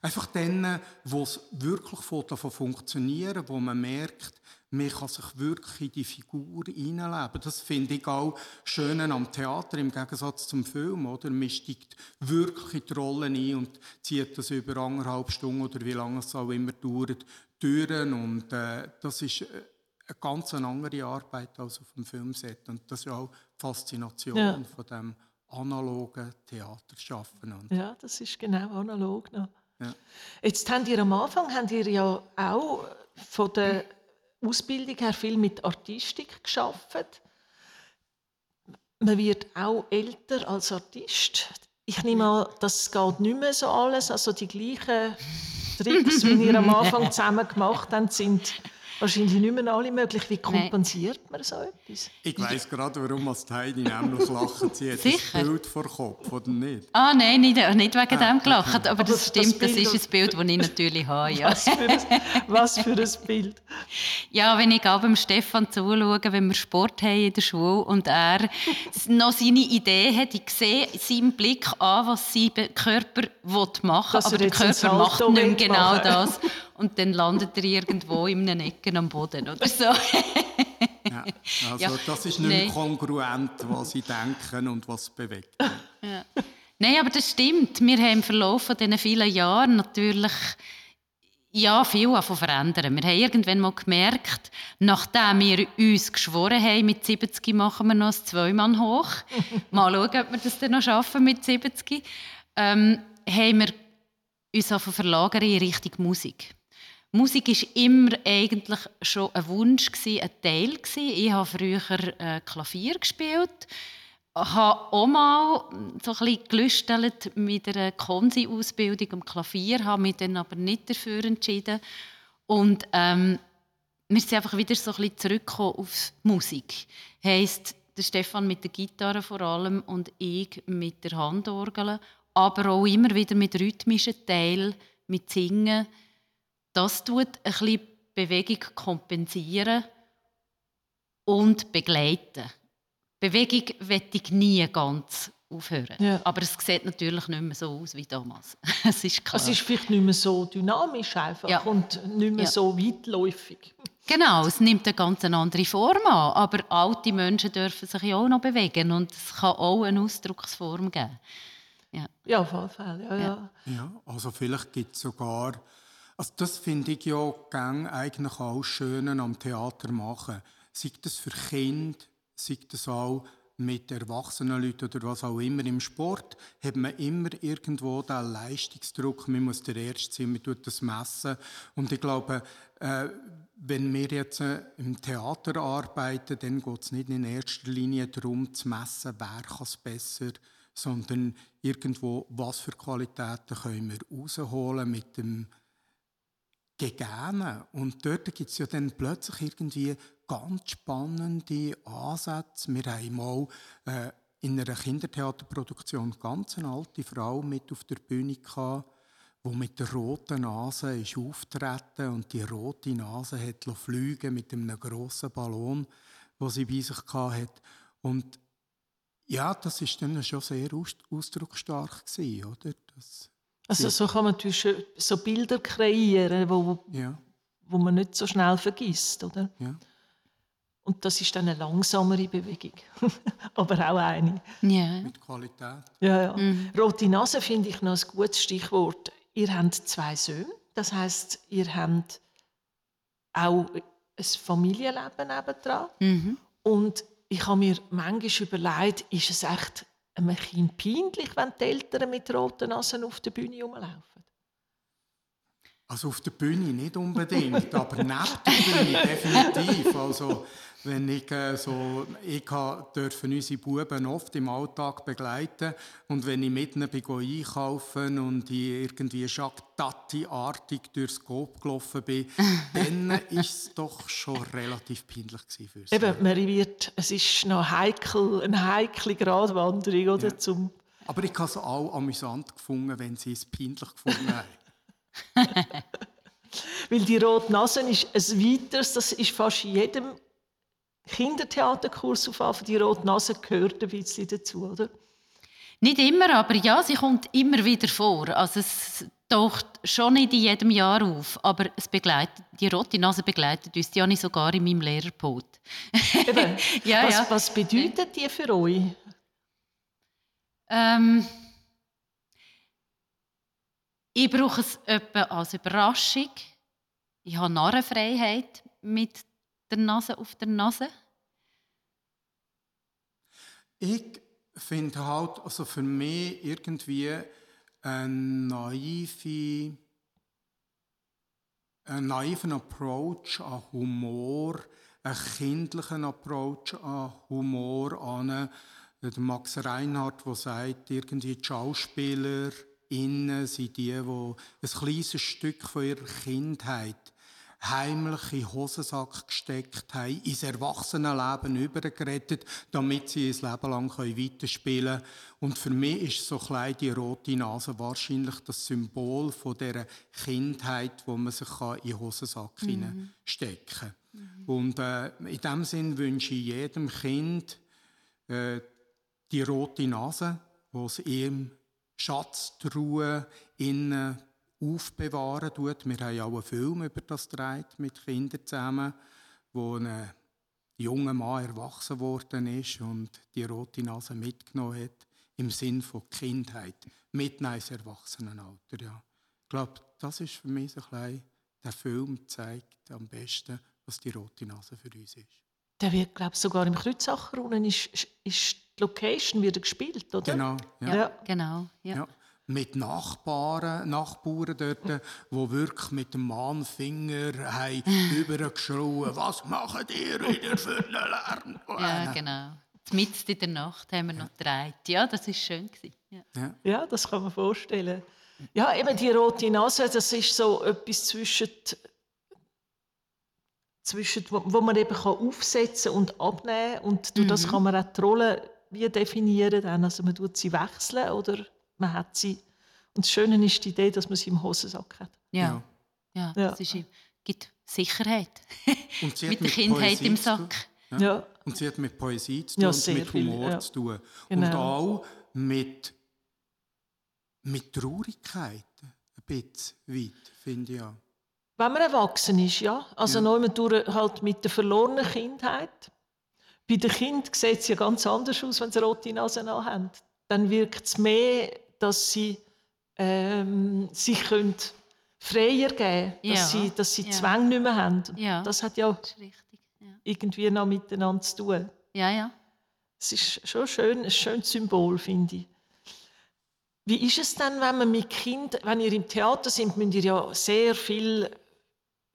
Einfach dann, wo es wirklich davon funktioniert, wo man merkt, man kann sich wirklich in die Figur hineinleben. Das finde ich auch schön am Theater im Gegensatz zum Film. Oder? Man steigt wirklich in die Rollen ein und zieht das über anderthalb Stunden oder wie lange es auch immer dauert, durch. Und äh, das ist äh, eine ganz andere Arbeit als auf dem Filmset. Und das ist auch die Faszination Ja. von dem analogen Theaterschaffen. Und ja, das ist genau analog noch. Ja. Jetzt habt ihr am Anfang habt ihr ja auch von der Ausbildung her viel mit Artistik geschafft. Man wird auch älter als Artist. Ich nehme an, das geht nicht mehr so alles. Also die gleichen Tricks, wie ihr am Anfang zusammen gemacht habt, sind wahrscheinlich nicht mehr alle möglich. Wie kompensiert man so etwas? Ich weiss gerade, warum als Heidi nämlich lacht. Sie hat Sicher. ein Bild vor Kopf, oder nicht? ah nein, nicht, nicht wegen dem gelacht, aber das das stimmt, das Bild- ist ein Bild, das ich natürlich habe. Ja. Was für ein, was für ein Bild. Ja, wenn ich auch beim Stefan zuschaue, wenn wir Sport haben in der Schule und er noch seine Idee hat, ich sehe seinem Blick an, was sein Körper will machen Dass aber er der Körper macht nicht mehr genau mitmachen. das. Und dann landet er irgendwo in einem Ecken am Boden oder so. Ja. Also Ja. das ist nicht Nein. kongruent, was sie denken und was sie bewegt. Nein, aber das stimmt. Wir haben im Verlauf von diesen vielen Jahren natürlich ja, viel davon verändern. Wir haben irgendwann mal gemerkt, nachdem wir uns geschworen haben, mit 70 machen wir noch ein Zweimann hoch. mal schauen, ob wir das dann noch schaffen mit 70. Ähm, haben wir uns verlagern in Richtung Musik. Musik war immer eigentlich schon ein Wunsch, ein Teil. Ich habe früher äh, Klavier gespielt habe auch mal so ein mit einer Konsi-Ausbildung am Klavier, habe mich dann aber nicht dafür entschieden. Und ähm, wir sind einfach wieder so ein zurückgekommen auf Musik. Heisst, der Stefan mit der Gitarre vor allem und ich mit der Handorgel, aber auch immer wieder mit rhythmischen Teilen, mit Singen. Das tut ein bisschen Bewegung kompensieren und begleiten. Bewegung wette ich nie ganz aufhören. Ja. Aber es sieht natürlich nicht mehr so aus wie damals. es ist klar. Es ist vielleicht nicht mehr so dynamisch einfach Ja. und nicht mehr Ja. so weitläufig. Genau, es nimmt eine ganz andere Form an. Aber alte Menschen dürfen sich ja auch noch bewegen und es kann auch eine Ausdrucksform geben. Ja, auf alle Fälle. Ja, ja. Ja, also vielleicht gibt es sogar, also das finde ich ja gang eigentlich auch schön am Theater machen. Sei das für Kinder, sei das auch mit erwachsenen Leuten oder was auch immer. Im Sport hat man immer irgendwo den Leistungsdruck, man muss der Erste sein, man tut das messen. Und ich glaube, äh, wenn wir jetzt äh, im Theater arbeiten, dann geht es nicht in erster Linie darum, zu messen, wer kann es besser, sondern irgendwo, was für Qualitäten können wir rausholen mit dem Gegebenen. Und dort gibt es ja dann plötzlich irgendwie ganz spannende Ansätze. Wir haben mal äh, in einer Kindertheaterproduktion ganz eine alte Frau mit auf der Bühne gehabt, die mit der roten Nase ist auftreten und die rote Nase hat fliegen mit einem grossen Ballon, wo sie bei sich hatte. Und ja, das ist dann schon sehr aus ausdrucksstark gewesen, oder? Das, Also so kann man so Bilder kreieren, wo, ja, wo man nicht so schnell vergisst, oder? ja. Und das ist dann eine langsamere Bewegung, aber auch eine. Ja. Mit Qualität. Ja, ja. Rote Nase finde ich noch ein gutes Stichwort. Ihr habt zwei Söhne, das heißt, ihr habt auch ein Familienleben nebendran. Mhm. Und ich habe mir manchmal überlegt, ist es echt einem Kind peinlich, wenn die Eltern mit roten Nasen auf der Bühne rumlaufen? Also auf der Bühne nicht unbedingt, aber neben der Bühne definitiv. Also wenn ich äh, so, ich dürfen unsere Buben oft im Alltag begleiten und wenn ich mit ihnen einkaufen und ich irgendwie Jacques Tati-artig durchs Coop gelaufen bin, dann ist es doch schon relativ peinlich für sie. Eben, man wird, es ist noch heikel, eine heikle Gratwanderung, oder? Zum, Aber ich habe es auch amüsant gefunden, wenn sie es peinlich gefunden haben. weil die rote Nase ist ein weiteres, das ist fast in jedem Kindertheaterkurs auf Anfang, die rote Nase gehört ein bisschen dazu, oder? Nicht immer, aber ja, sie kommt immer wieder vor. Also es taucht schon nicht in jedem Jahr auf, aber es begleitet, die rote Nase begleitet uns. Die habe ich sogar in meinem Lehrerpult. Eben, Ja, was, ja. was bedeutet die für euch? Ähm, ich brauche es etwa als Überraschung. Ich habe Narrenfreiheit mit der Nase auf der Nase. Ich finde halt, also für mich irgendwie ein naive, einen naiven Approach an Humor, einen kindlichen Approach an Humor an der Max Reinhardt, der sagt, irgendwie die Schauspieler innen sind die, die ein kleines Stück von ihrer Kindheit heimlich in den Hosensack gesteckt haben, ins Erwachsenenleben übergerettet, damit sie ihr Leben lang weiterspielen können. Und für mich ist so klein die rote Nase wahrscheinlich das Symbol von dieser Kindheit, wo man sich in den Hosensack mhm. stecken kann. Und äh, in diesem Sinn wünsche ich jedem Kind äh, die rote Nase, die es ihm Schatztruhe innen aufbewahren tut. Wir haben auch einen Film über das gedreht mit Kindern zusammen, wo ein junger Mann erwachsen worden ist und die rote Nase mitgenommen hat im Sinn von Kindheit, mit ins Erwachsenenalter. Ja. Ich glaube, das ist für mich so ein bisschen, der Film zeigt am besten, was die rote Nase für uns ist. Der wird, glaube ich, sogar im Kreuzacher unten ist, ist Location wieder gespielt, oder? Genau. Ja. Ja. Genau. Ja. Ja. Mit Nachbarn, Nachbarn dort, die wirklich mit dem Mahnfinger haben übergeschrien was macht ihr wieder für einen Lärm? Ja, genau. Mitten in der Nacht haben wir noch gedreht. Ja, das war schön. gewesen. Ja. Ja. Ja, das kann man vorstellen. Ja, eben die rote Nase, das ist so etwas zwischen, zwischen wo, wo man eben kann aufsetzen und abnehmen und durch das kann man auch die Rolle wie definieren. Dann. Also man tut sie wechseln oder man hat sie. Und das Schöne ist die Idee, dass man sie im Hosensack hat. Ja. Ja. Ja. das ist, gibt Sicherheit. Und sie hat mit der Kindheit Poesie im. Sack. Ja. Ja. Und sie hat mit Poesie zu tun Ja, und mit viel, Humor ja. zu tun. Und Genau. auch mit, mit Traurigkeit ein bisschen weit, finde ich auch. Wenn man erwachsen ist, ja. Also Ja. durch halt mit der verlorenen Kindheit. Bei den Kindern sieht es ja ganz anders aus, wenn sie rote Nase haben. Dann wirkt es mehr, dass sie ähm, sich können freier geben können, dass Ja. sie, dass sie Ja. Zwang nicht mehr haben. Ja. Das hat ja Das ist richtig. Ja, irgendwie noch miteinander zu tun. ja. ja. Es ist schon schön, ein schönes Symbol, finde ich. Wie ist es denn, wenn man mit Kindern, wenn ihr im Theater seid, müsst ihr ja sehr viel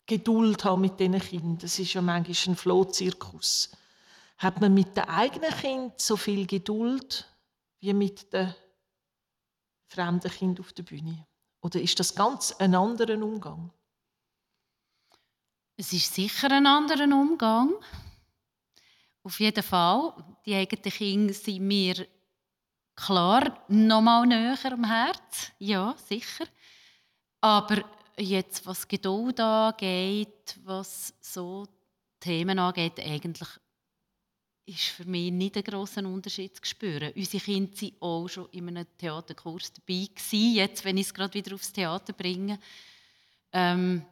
Geduld haben mit diesen Kindern. Das ist ja manchmal ein Flohzirkus. Hat man mit den eigenen Kindern so viel Geduld wie mit den fremden Kindern auf der Bühne? Oder ist das ganz ein anderer Umgang? Es ist sicher ein anderer Umgang. Auf jeden Fall. Die eigenen Kinder sind mir klar noch mal näher am Herz. Ja, sicher. Aber jetzt, was Geduld angeht, was so Themen angeht, eigentlich ist für mich nicht ein grosser Unterschied zu spüren. Unsere Kinder waren auch schon in einem Theaterkurs dabei. Gewesen, jetzt, wenn ich es gerade wieder aufs Theater bringe. Ähm,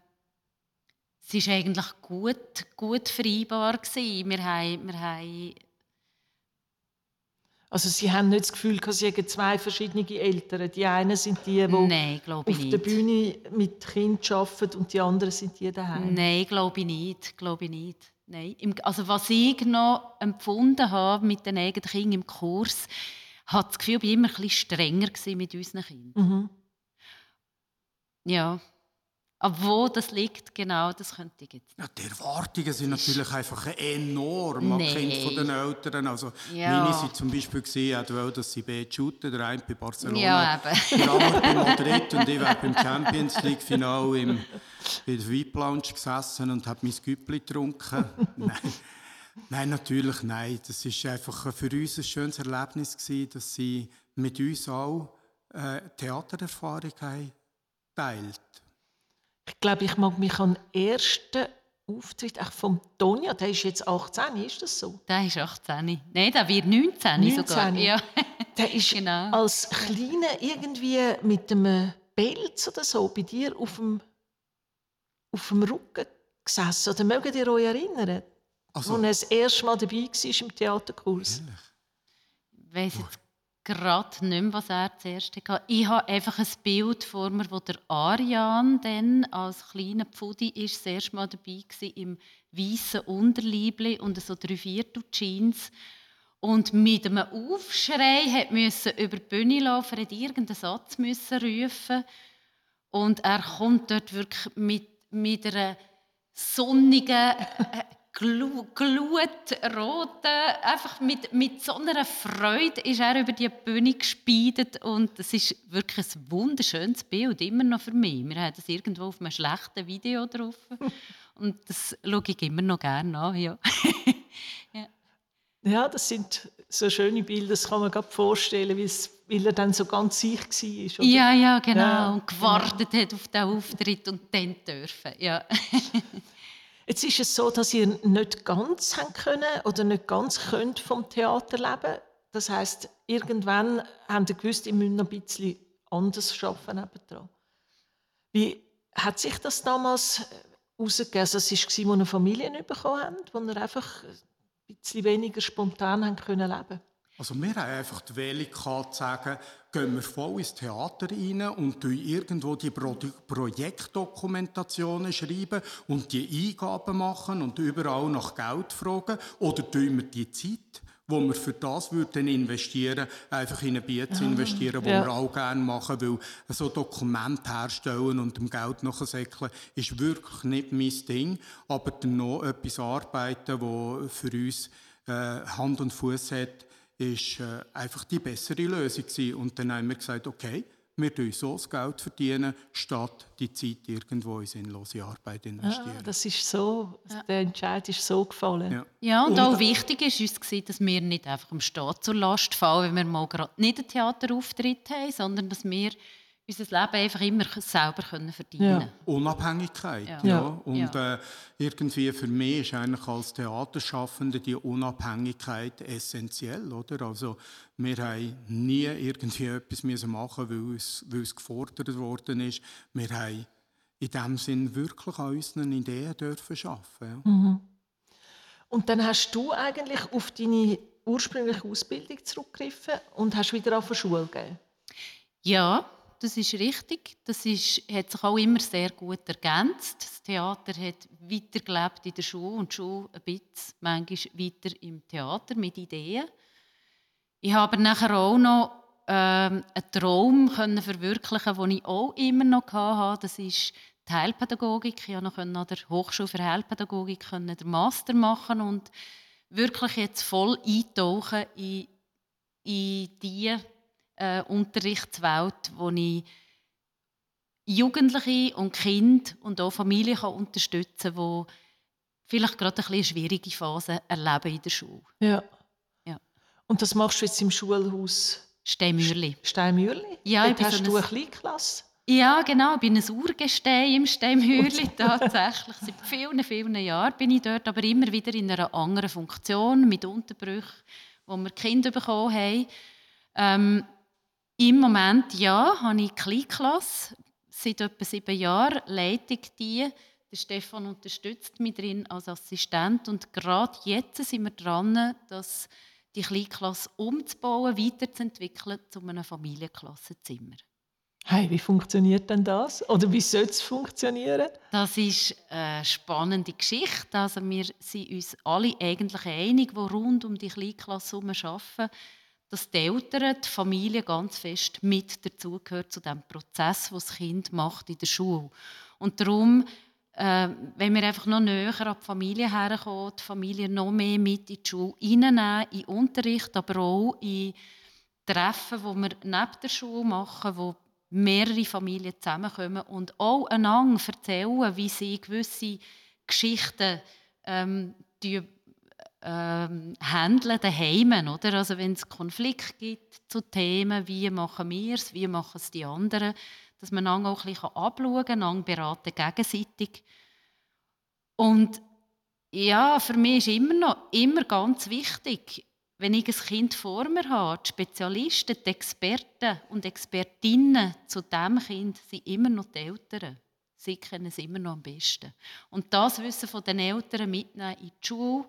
es war eigentlich gut, gut vereinbar. Gewesen. Wir haben, wir haben also Sie haben nicht das Gefühl, dass Sie zwei verschiedene Eltern. Die einen sind die, die Nein, auf nicht. der Bühne mit Kind arbeiten und die anderen sind die daheim. Nein, glaube ich nicht. Glaube ich nicht. Nein. Also was ich noch empfunden habe mit den eigenen Kindern im Kurs, hat das Gefühl, ich war immer ein bisschen strenger mit unseren Kindern. Mhm. Ja. Aber wo das liegt, genau, das könnte ich jetzt ja, Die Erwartungen sind natürlich einfach enorm an Nee. Kind von den Eltern. Also Ja. meine sind zum Beispiel gesehen, wollen, dass sie beide shooten, der eine bei Barcelona, Ja, eben. der andere bei Madrid und ich wäre beim Champions League Final im in der VIP Lounge gesessen und habe mein Güppli getrunken. nein. nein, natürlich nein. Das ist einfach für uns ein schönes Erlebnis gewesen, dass sie mit uns auch äh, Theatererfahrung haben teilt. Ich glaube, ich mag mich an den ersten Auftritt auch vom Tonja, der ist jetzt 18, ist das so? Der ist 18. Nein, der wird 19, sogar. 19. Ja. Der ist Genau. als Kleiner irgendwie mit einem Pelz oder so bei dir auf dem, auf dem Rücken gesessen. Oder mögt ihr euch erinnern? Also, Als er das erste Mal dabei war im Theaterkurs. Ich weiss jetzt gerade nicht mehr, was er zuerst hatte. Ich habe einfach ein Bild vor mir, wo der Arian dann als kleiner Pfudi ist, das erste Mal dabei war, im weißen Unterleibli und so drei Viertel Jeans. Und mit einem Aufschrei hat müssen über die Bühne laufen, hat irgendeinen Satz müssen rufen. Und er kommt dort wirklich mit, mit einer sonnigen, glutroten, einfach mit, mit so einer Freude ist er über die Bühne gespeidet und es ist wirklich ein wunderschönes Bild, immer noch für mich. Wir haben das irgendwo auf einem schlechten Video drauf und das schaue ich immer noch gerne an, ja. Ja, das sind so schöne Bilder, das kann man gerade vorstellen, wie es, weil er dann so ganz sich war. oder? Ja, ja, genau. Ja, und gewartet hat auf den Auftritt und dann dürfen. Ja. Jetzt ist es so, dass ihr nicht ganz haben können oder nicht ganz könnt vom Theater leben. Das heißt, irgendwann habt ihr gewusst, ihr müsst noch ein bisschen anders arbeiten. Wie hat sich das damals herausgegeben? Also es war, als ihr eine Familie bekommen habt, wo ihr einfach ein bisschen weniger spontan haben können leben Also wir haben einfach die Wählung gehabt, zu sagen, gehen wir voll ins Theater rein und irgendwo die Pro Projektdokumentationen schreiben und die Eingaben machen und überall nach Geld fragen. Oder tun wir die Zeit, wo wir für das würden investieren, einfach in ein Bier zu investieren, wo ja. wir auch gerne machen, weil so Dokumente herstellen und dem Geld nachsäckeln ist wirklich nicht mein Ding. Aber dann noch etwas arbeiten, das für uns äh, Hand und Fuß hat, ist äh, einfach die bessere Lösung gewesen. Und dann haben wir gesagt, okay, wir tun so das Geld verdienen, statt die Zeit irgendwo in sinnlose Arbeit investieren. Ah, das ist so, der Entscheid ist so gefallen. ja. Ja, und, Und- auch wichtig ist uns, gewesen, dass wir nicht einfach dem Staat zur Last fallen, wenn wir mal gerade nicht einen Theaterauftritt haben, sondern dass wir unser Leben einfach immer selber können verdienen Ja. Unabhängigkeit. Ja. Ja. Ja. Und Äh, irgendwie für mich ist eigentlich als Theaterschaffende die Unabhängigkeit essentiell. Oder? Also, wir haben nie irgendwie etwas müssen machen weil es, weil es gefordert worden ist. Wir haben in dem Sinn wirklich an unseren Ideen dürfen arbeiten. Ja. Und dann hast du eigentlich auf deine ursprüngliche Ausbildung zurückgegriffen und hast wieder auf Schule gegeben. Ja, das ist richtig. Das ist, hat sich auch immer sehr gut ergänzt. Das Theater hat weitergelebt in der Schule und die Schule ein bisschen manchmal weiter im Theater mit Ideen. Ich habe nachher auch noch ähm, einen Traum können verwirklichen, den ich auch immer noch hatte. Das ist die Heilpädagogik. Ich konnte noch an der Hochschule für Heilpädagogik den Master machen und wirklich jetzt voll eintauchen in, in die äh, Unterrichtswelt, wo ich Jugendliche und Kinder und auch Familien kann unterstützen kann, die vielleicht gerade ein bisschen schwierige Phase erleben in der Schule. Ja. Ja. Und das machst du jetzt im Schulhaus Steinmürli. Steinmürli? Ja, ich Dort bin hast so du ein- eine Kleinklasse. Ja, genau. Ich bin ein Urgestein im Steinmürli tatsächlich. Seit vielen, vielen Jahren bin ich dort, aber immer wieder in einer anderen Funktion, mit Unterbrüchen, wo wir Kinder bekommen haben. Ähm, Im Moment, ja, habe ich Kleinklasse. Seit etwa sieben Jahren leite ich die Der Stefan unterstützt mich drin als Assistent und gerade jetzt sind wir dran, dass die Kleinklasse umzubauen, weiterzuentwickeln zu einem Familienklassenzimmer. Hey, wie funktioniert denn das? Oder wie soll es funktionieren? Das ist eine spannende Geschichte. Also wir sind uns alle eigentlich einig, die rund um die Kleinklasse arbeiten, dass die Eltern, die Familie ganz fest mit dazugehört zu dem Prozess, den das Kind macht in der Schule. Und darum, äh, wenn wir einfach noch näher an die Familie herkommen, die Familie noch mehr mit in die Schule reinnehmen, in Unterricht, aber auch in Treffen, die wir neben der Schule machen, wo mehrere Familien zusammenkommen und auch einander erzählen, wie sie gewisse Geschichten ähm, ähm, handeln daheim, oder? Also wenn es Konflikt gibt zu Themen, wie machen wir es, wie machen es die anderen, dass man auch ein bisschen abschauen kann, einander beraten gegenseitig. Und ja, für mich ist immer noch immer ganz wichtig, wenn ich ein Kind vor mir habe, die Spezialisten, die Experten und Expertinnen zu diesem Kind sind immer noch die Eltern. Sie kennen es immer noch am besten. Und das Wissen von den Eltern mitnehmen in die Schule,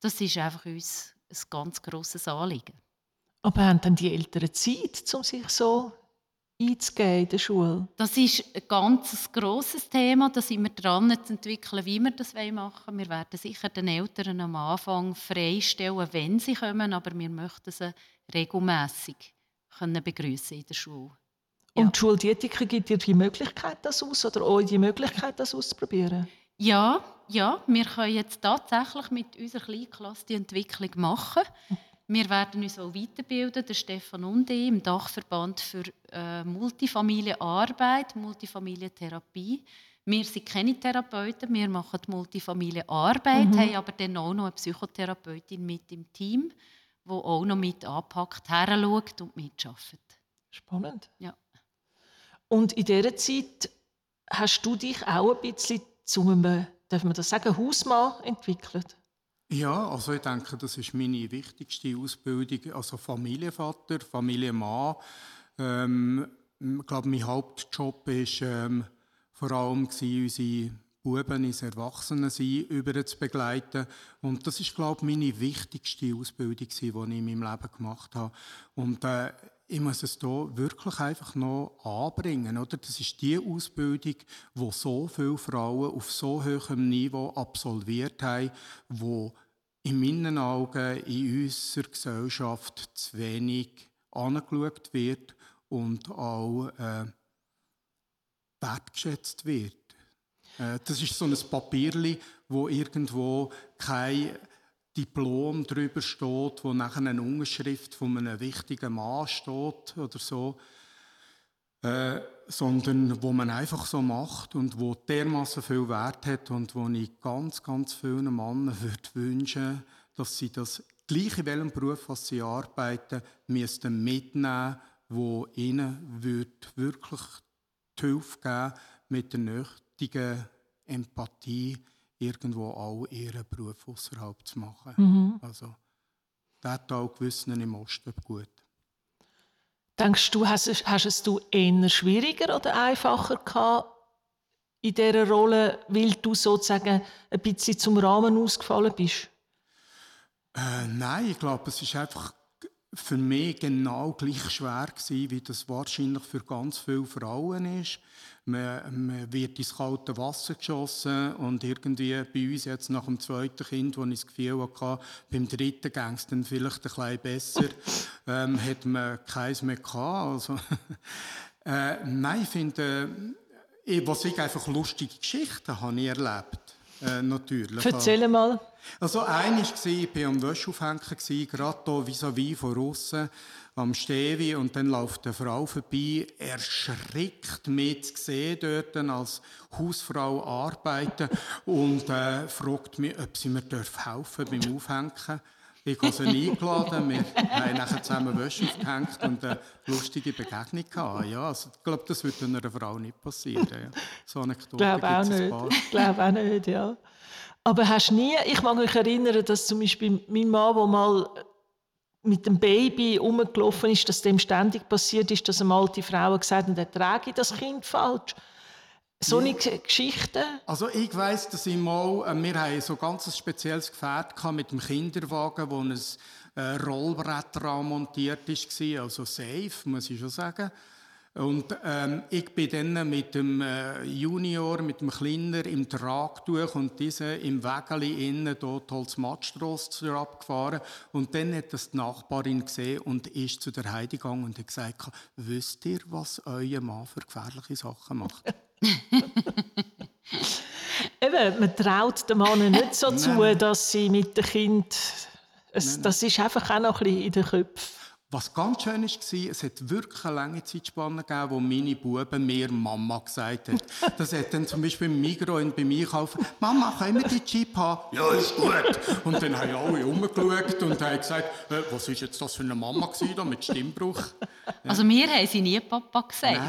das ist einfach uns ein ganz grosses Anliegen. Aber haben dann die Eltern Zeit, um sich so einzugehen in der Schule? Das ist ein ganz grosses Thema. Da sind wir dran zu entwickeln, wie wir das machen wollen. Wir werden sicher den Eltern am Anfang freistellen, wenn sie kommen, aber wir möchten sie regelmässig begrüßen in der Schule. Ja. Und die Schuldietiker gibt dir die Möglichkeit, das aus oder euch die Möglichkeit, das auszuprobieren? Ja, ja, wir können jetzt tatsächlich mit unserer Kleinklasse die Entwicklung machen. Wir werden uns auch weiterbilden, der Stefan und ich, im Dachverband für äh, Multifamilienarbeit, Multifamilientherapie. Wir sind keine Therapeuten, wir machen Multifamilienarbeit, mhm. haben aber dann auch noch eine Psychotherapeutin mit im Team, die auch noch mit anpackt, heranschaut und mitarbeitet. Spannend. Ja. Und in dieser Zeit hast du dich auch ein bisschen zu einem, darf man das sagen, Hausmann entwickelt? Ja, also ich denke, das ist meine wichtigste Ausbildung. Also Familienvater, Familienmann. Ähm, ich glaube, mein Hauptjob war ähm, vor allem unsere Buben ins Erwachsenensein über zu begleiten. Und das ist, glaube ich, meine wichtigste Ausbildung, die ich in meinem Leben gemacht habe. Und äh, ich muss es hier wirklich einfach noch anbringen. Oder? Das ist die Ausbildung, die so viele Frauen auf so hohem Niveau absolviert haben, wo in meinen Augen in unserer Gesellschaft zu wenig angeschaut wird und auch äh, wertgeschätzt wird. Äh, das ist so ein Papierli, wo irgendwo kein Diplom drüber steht, wo nachher eine Unterschrift von einem wichtigen Mann steht oder so, äh, sondern wo man einfach so macht und wo dermaßen viel Wert hat und wo ich ganz, ganz vielen Männern würde wünschen, dass sie das gleiche in welchem Beruf, was sie arbeiten, müssten mitnehmen, wo ihnen wird wirklich die Hilfe geben, mit der nötigen Empathie irgendwo auch ihren Beruf außerhalb zu machen. Mhm. Also, das hat auch Gewissen im Osten gut. Denkst du, hast, hast es du eher schwieriger oder einfacher gehabt in dieser Rolle, weil du sozusagen ein bisschen zum Rahmen ausgefallen bist? Äh, nein, ich glaube, es ist einfach für mich genau gleich schwer gewesen, wie das wahrscheinlich für ganz viele Frauen ist. Man, man, wird ins kalte Wasser geschossen und irgendwie bei uns jetzt nach dem zweiten Kind, wo ich das Gefühl hatte, beim dritten ging es dann vielleicht ein bisschen besser, ähm, hat man keins mehr gehabt. Also, äh, nein, ich finde, äh, was ich einfach lustige Geschichten habe ich erlebt, äh, natürlich. Erzähl mal. Also, eines war, ich war am Wäscheaufhängen, gerade hier vis-à-vis von außen am Stevi und dann läuft eine Frau vorbei, erschrickt mit zu sehen dort als Hausfrau arbeiten und äh, fragt mich, ob sie mir helfen beim Aufhängen. Ich habe sie eingeladen, wir haben nachher zusammen Wäsche aufgehängt und eine lustige Begegnung gehabt. Ja, also, ich glaube, das würde einer Frau nicht passieren. Ja. So Anekdote glaube auch nicht. Ich glaube auch nicht, ja. Aber hast nie, ich mag mich erinnern, dass zum Beispiel mein Mann, der mal mit dem Baby rumgelaufen ist, dass dem ständig passiert ist, dass eine alte Frau gesagt hat, er trage das Kind falsch. So eine Geschichte? Also ich weiss, dass ich mal, äh, wir haben so ganz ein spezielles Gefährt mit dem Kinderwagen, wo ein äh, Rollbrett dran montiert war, also safe, muss ich schon sagen. Und ähm, ich bin dann mit dem äh, Junior, mit dem Kleiner im Tragtuch und diese im Wägeli innen dort Holzmattstrasse abgefahren. Und dann hat das die Nachbarin gesehen und ist zu der Heidi gegangen und hat gesagt, wisst ihr, was euer Mann für gefährliche Sachen macht? Eben, man traut den Mann nicht so zu, dass sie mit dem Kind... Es, das ist einfach auch noch ein bisschen in den Köpfen. Was ganz schön war, es hat wirklich eine lange Zeitspanne gegeben, wo meine Buben mir Mama gesagt haben. Das hat dann zum Beispiel im Migros bei mir kaufen, Mama, können wir die Chip haben? Ja, ist gut. Und dann haben alle umgeschaut und haben gesagt, äh, was ist jetzt das für eine Mama gewesen, da mit Stimmbruch? Ja. Also mir haben sie nie Papa gesagt.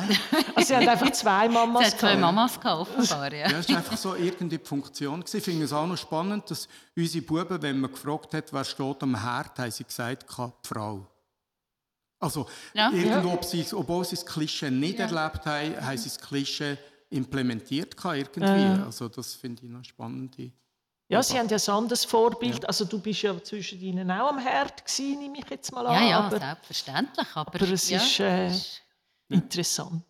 Also sie hat einfach zwei Mamas Sie hat zwei Mamas gehabt, offenbar, ja. ja, es war einfach so irgendwie die Funktion. Ich finde es auch noch spannend, dass unsere Buben, wenn man gefragt hat, wer steht am Herd, haben sie gesagt, die Frau. Also, ja. irgendwo, ob sie, obwohl sie das Klischee nicht ja. erlebt haben, haben sie das Klischee implementiert irgendwie. Äh. Also, das finde ich noch spannend. Ja, Sie haben ja ein anderes Vorbild. Ja. Also du bist ja zwischen ihnen auch am Herd gewesen, nehme ich jetzt mal an. Ja, ja, aber, selbstverständlich. Aber, aber es ja. ist äh, interessant.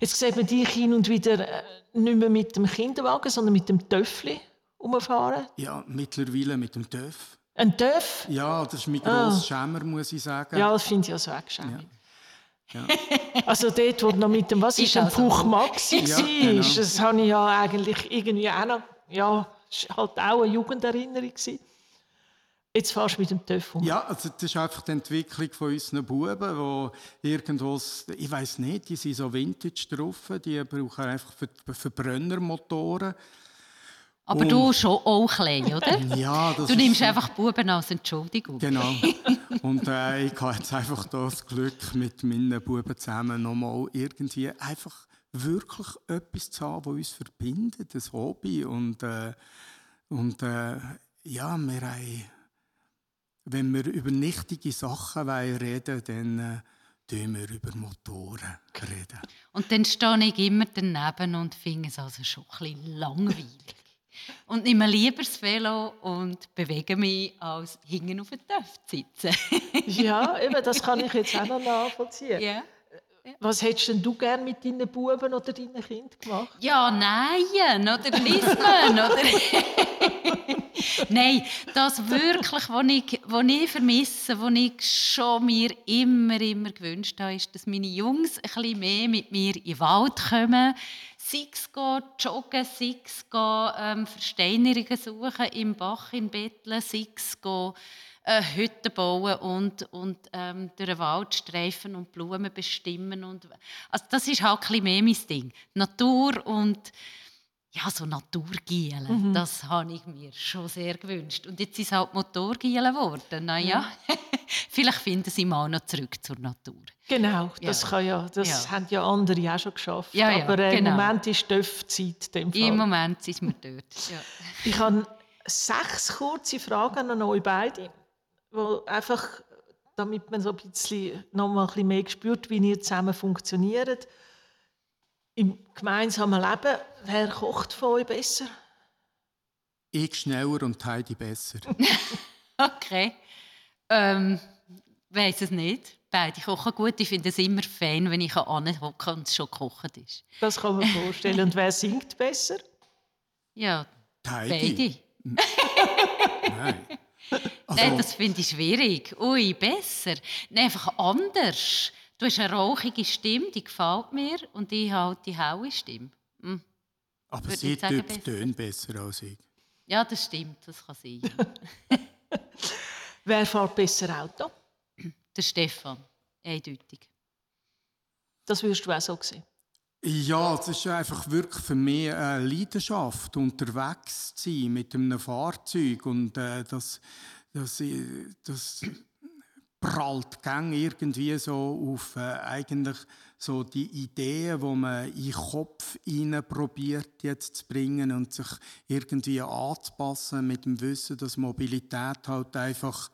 Jetzt sieht man dich hin und wieder äh, nicht mehr mit dem Kinderwagen, sondern mit dem Töffli umfahren. Ja, mittlerweile mit dem Töff. Ein Töff? Ja, das ist mein ah. grosser Schämer, muss ich sagen. Ja, das finde ich also auch schämig. Ja. Ja. Also dort, wo noch mit dem, was ist, ist ein Puch Maxi ja, genau. das habe ich ja eigentlich irgendwie auch noch, ja, halt auch eine Jugenderinnerung gewesen. Jetzt fährst du mit dem TÜV um. Ja, also das ist einfach die Entwicklung von unseren Buben, die irgendwo, ich weiß nicht, die sind so vintage drauf, die brauchen einfach Verbrennermotoren. Aber und, du schon auch klein, oder? Ja, das Du nimmst so. einfach Buben als Entschuldigung. Genau. Und äh, ich habe jetzt einfach das Glück, mit meinen Buben zusammen nochmal irgendwie einfach wirklich etwas zu haben, das uns verbindet, ein Hobby. Und, äh, und äh, ja, wir haben, wenn wir über nichtige Sachen reden wollen, dann äh, wir über Motoren reden. Und dann stehe ich immer daneben und finde es also schon ein bisschen langweilig. Und nehme lieber das Velo und bewege mich, als hinten auf den Töpf zu sitzen. ja, eben, das kann ich jetzt auch noch nachvollziehen. Ja. Was hättest denn du gerne mit deinen Buben oder deinen Kindern gemacht? Ja, nein, oder Lismen, oder... nein, das wirklich, was ich, was ich vermisse, was ich schon mir immer, immer gewünscht habe, ist, dass meine Jungs ein bisschen mehr mit mir in den Wald kommen, sei es joggen, sei es ähm, Versteinerungen suchen im Bach in Betteln, sei es äh, Hütten bauen und, und ähm, durch den Wald streifen und Blumen bestimmen. Und, also das ist halt ein bisschen mehr mein Ding. Natur und ja, so Naturgielen, mhm. das habe ich mir schon sehr gewünscht. Und jetzt ist es halt Motorgielen geworden. Naja, ja. vielleicht finden sie mal noch zurück zur Natur. Genau, das, ja. Kann ja, das ja. haben ja andere auch schon geschafft. Ja, Aber äh, genau. im Moment ist Döfzeit. Im Moment sind wir dort. Ich habe sechs kurze Fragen an euch beide, wo einfach, damit man so ein bisschen, noch mal ein bisschen mehr spürt, wie ihr zusammen funktioniert im gemeinsamen Leben, wer kocht von euch besser? Ich schneller und Heidi besser. okay. Ähm, weiß es nicht. Beide kochen gut. Ich finde es immer fein, wenn ich anhocke und es schon gekocht ist. Das kann man vorstellen. und wer singt besser? Ja, Heidi. beide. Nein. Also, Nein, das finde ich schwierig. Ui, besser. Nein, einfach anders. Du hast eine rauchige Stimme, die gefällt mir, und ich habe die helle Stimme. Hm. Aber Würde sie tönt besser als ich. Ja, das stimmt, das kann sein. Wer fährt besser Auto? Der Stefan, eindeutig. Das wirst du auch so sehen. Ja, es ist einfach wirklich für mich eine Leidenschaft, unterwegs zu sein mit einem Fahrzeug und äh, das, das, das prallt gang irgendwie so auf äh, eigentlich so die Ideen, wo man in den Kopf hinein probiert jetzt zu bringen und sich irgendwie anzupassen mit dem Wissen, dass Mobilität halt einfach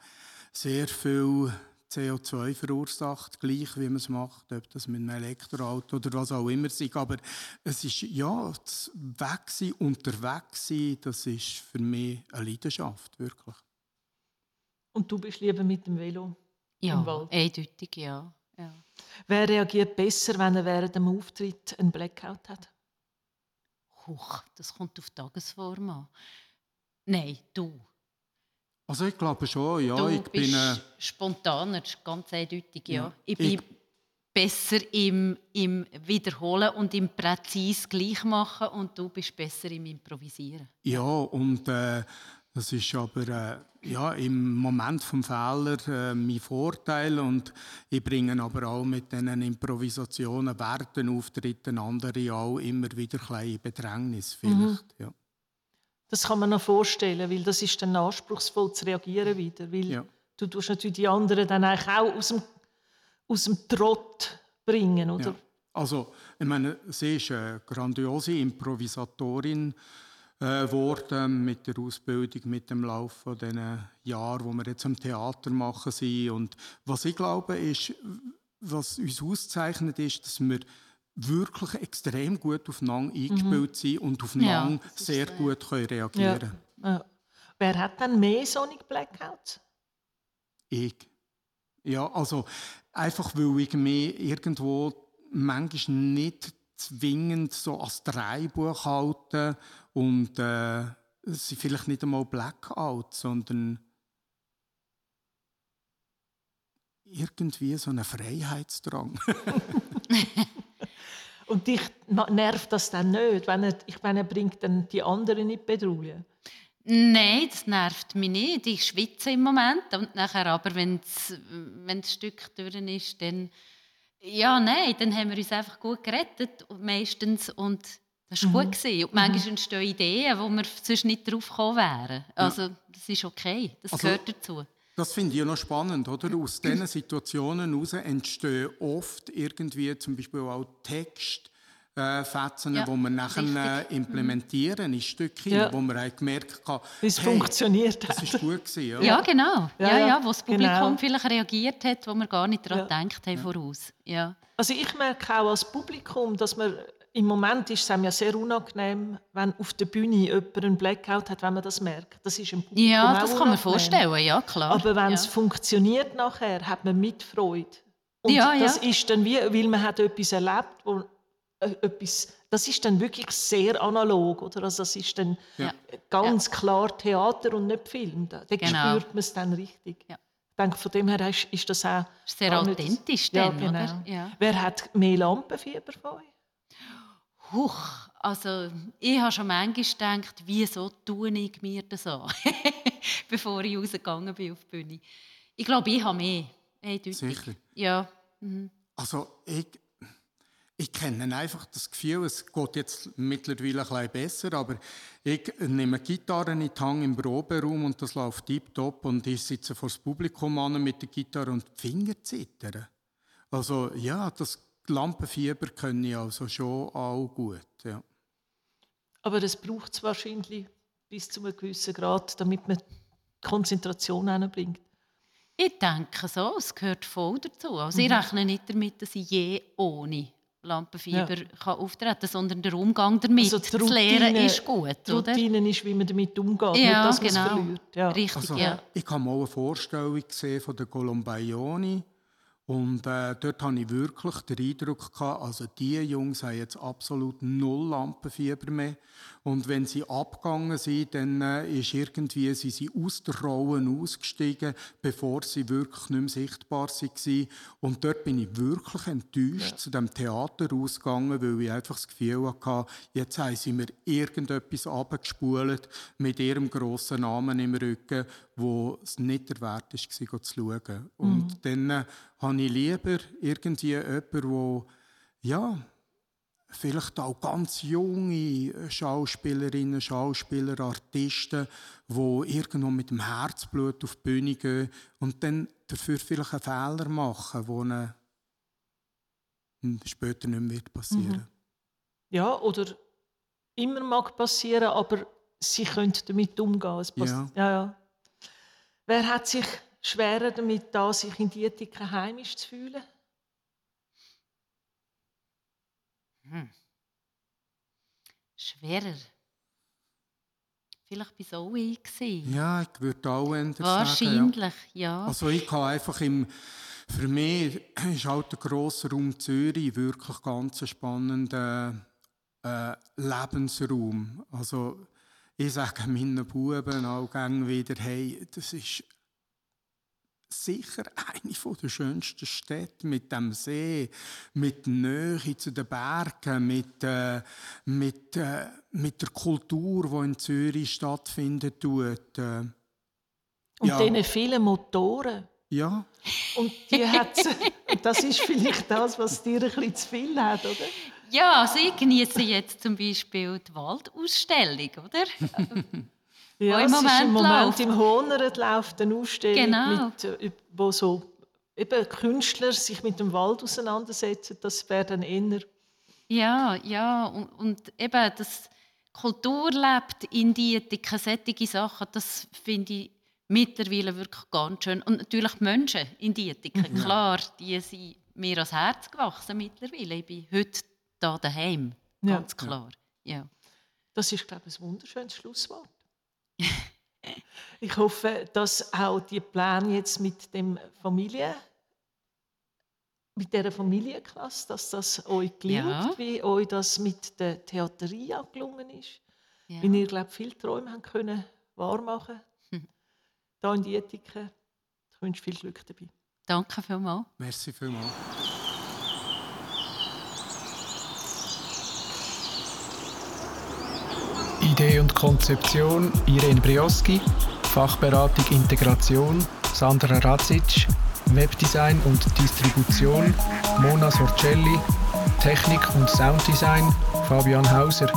sehr viel CO2 verursacht, gleich wie man es macht, ob das mit einem Elektroauto oder was auch immer ist. Aber es ist, ja, das Weg unterwegs sein, das ist für mich eine Leidenschaft, wirklich. Und du bist lieber mit dem Velo ja, im Wald? eindeutig, ja. ja. Wer reagiert besser, wenn er während dem Auftritt einen Blackout hat? Huch, das kommt auf die Tagesform an. Nein, du. Also ich glaube schon, ja. Du ich bist bin, äh, spontaner, ganz eindeutig, ja. Ja, Ich bin ich- besser im, im Wiederholen und im präzis gleich machen und du bist besser im Improvisieren. Ja, und äh, das ist aber äh, ja, im Moment vom Fehler äh, mein Vorteil und ich bringe aber auch mit diesen Improvisationen während den Auftritten andere auch immer wieder in Bedrängnis vielleicht. Ja. Das kann man noch vorstellen, weil das ist dann anspruchsvoll zu reagieren wieder, weil Ja. du tust natürlich die anderen dann eigentlich auch aus dem, aus dem Trott bringen, oder? Ja. Also, ich meine, sie ist eine grandiose Improvisatorin äh, mit der Ausbildung, mit dem Lauf von diesen Jahren, wo wir jetzt am Theater machen sind. Und was ich glaube, ist, was uns auszeichnet, ist, dass wir wirklich extrem gut aufeinander eingespielt sind und aufeinander ist sehr ja. gut können reagieren Ja. Wer hat dann mehr Sonic Blackouts? Ich. Ja, also einfach, weil ich mich irgendwo manchmal nicht zwingend so als Dreibuch halte und äh, es sind vielleicht nicht einmal Blackouts, sondern irgendwie so ein Freiheitsdrang. Und dich nervt das dann nicht, wenn er, ich meine, er bringt dann die anderen in die Bedrohung. Nein, das nervt mich nicht. Ich schwitze im Moment. Und nachher aber, wenn das Stück durch ist, dann... Ja, nein, dann haben wir uns einfach gut gerettet, meistens. Und das war gut. Gewesen. Und manchmal entstehen Ideen, wo wir sonst nicht drauf gekommen wären. Also, das ist okay. Das Also- gehört dazu. Das finde ich noch spannend, oder? Aus diesen Situationen heraus entstehen oft irgendwie zum Beispiel auch Textfetzen, äh, Fetzen, Ja, die wir nachher äh, richtig. implementieren in Stückchen, Ja. wo man haben gemerkt hat, Wie es hey, funktioniert das hat. ist gut gewesen. Ja? Ja, genau. Ja, Ja, ja, ja, wo das Publikum genau. vielleicht reagiert hat, wo wir gar nicht daran Ja. gedacht haben voraus. Ja. Also ich merke auch als Publikum, dass man im Moment ist es einem ja sehr unangenehm, wenn auf der Bühne jemand einen Blackout hat, wenn man das merkt. Das ist im Publikum ja, auch das kann man vorstellen, ja klar. Aber wenn ja. es funktioniert nachher, hat man Mitfreude. Und Ja, ja. das ist dann wie, weil man hat etwas erlebt, wo etwas, das ist dann wirklich sehr analog, oder? Also das ist dann Ja. ganz klar Theater und nicht Film. Da, da Genau. spürt man es dann richtig. Ja. Ich denke, von dem her ist, ist das auch Ist sehr authentisch ja, dann, genau. oder? Ja. Wer hat mehr Lampenfieber von euch? Huch, also ich habe schon manchmal gedacht, wieso tue ich mir das an, bevor ich rausgegangen bin auf die Bühne. Ich glaube, ich habe mehr. Eindeutig. Sicher. Ja. Mhm. Also ich, ich kenne einfach das Gefühl, es geht jetzt mittlerweile ein bisschen besser, aber ich nehme Gitarre in die Hand im Proberaum und das läuft tiptop und ich sitze vor das Publikum an mit der Gitarre und die Finger zittern. Also ja, das Lampenfieber können ich also schon auch gut. Ja. Aber es braucht es wahrscheinlich bis zu einem gewissen Grad, damit man die Konzentration hinbringt. Ich denke so, es gehört voll dazu. Also ich rechne nicht damit, dass ich je ohne Lampenfieber kann auftreten kann, sondern der Umgang damit Also die zu lernen Routine- ist gut. Die Oder? Routine ist, wie man damit umgeht, Ja, nicht, dass man es genau. verliert. Ja. Richtig, Also, ja. Ich habe mal eine Vorstellung gesehen von der Columbaioni und äh, dort hatte ich wirklich den Eindruck, gehabt, also die Jungs haben jetzt absolut null Lampenfieber mehr. Und wenn sie abgegangen sind, dann äh, ist irgendwie, sie sind aus der Rolle ausgestiegen, bevor sie wirklich nicht mehr sichtbar waren und dort bin ich wirklich enttäuscht zu dem Theater ausgegangen, weil ich einfach das Gefühl hatte, jetzt haben sie mir irgendetwas abgespult mit ihrem grossen Namen im Rücken, wo es nicht der Wert war, zu schauen. Und dann äh, habe ich lieber irgendwie jemanden, der ja, vielleicht auch ganz junge Schauspielerinnen, Schauspieler, Artisten, die irgendwo mit dem Herzblut auf die Bühne gehen und dann dafür vielleicht einen Fehler machen, hm, später nicht mehr wird passieren ja, oder immer mag passieren, aber sie können damit umgehen. Es Ja. Ja, ja. Wer hat sich schwerer damit, da sich in Dietiken heimisch zu fühlen? Hm. Schwerer. Vielleicht bei so gewesen. Ja, ich würde auch ändern Wahrscheinlich, sagen, ja. ja. Also ich kann einfach im, für mich ist halt der grosse Raum Zürich wirklich ganz ein spannender äh, Lebensraum. Also ich sage meinen Buben auch gerne wieder, hey, das ist sicher eine der schönsten Städte mit dem See, mit der Nähe zu den Bergen, mit, äh, mit, äh, mit der Kultur, die in Zürich stattfindet. Tut, äh, und ja. diesen vielen Motoren. Ja. Und die hat, das ist vielleicht das, was dir ein bisschen zu viel hat, oder? Ja, also ich genieße jetzt zum Beispiel die Waldausstellung, oder? Ja, im Moment, ist im Moment läuft. im Honert läuft eine Ausstellung, genau. mit, äh, wo so eben Künstler sich mit dem Wald auseinandersetzen. Das wäre dann eher... Ja, ja, und, und eben das Kultur lebt in Dietiken, solche Sachen, das finde ich mittlerweile wirklich ganz schön. Und natürlich die Menschen in Dietiken, mhm. klar, die sind mir ans Herz gewachsen mittlerweile. Ich bin heute da daheim, ganz ja. klar. Ja. Das ist, glaube ich, ein wunderschönes Schlusswort. ich hoffe, dass auch die Pläne jetzt mit dem Familie mit dieser Familienklasse, dass das euch gelingt, ja. wie euch das mit der Theaterie auch gelungen ist. Ja. Wie ihr, glaube viele Träume haben können wahrmachen hm. Hier in Dietiken. Ich wünsche viel Glück dabei. Danke vielmals. Merci vielmals. Idee und Konzeption Irene Brioski, Fachberatung Integration Sandra Radzic, Webdesign und Distribution Mona Sorcelli, Technik und Sounddesign Fabian Hauser.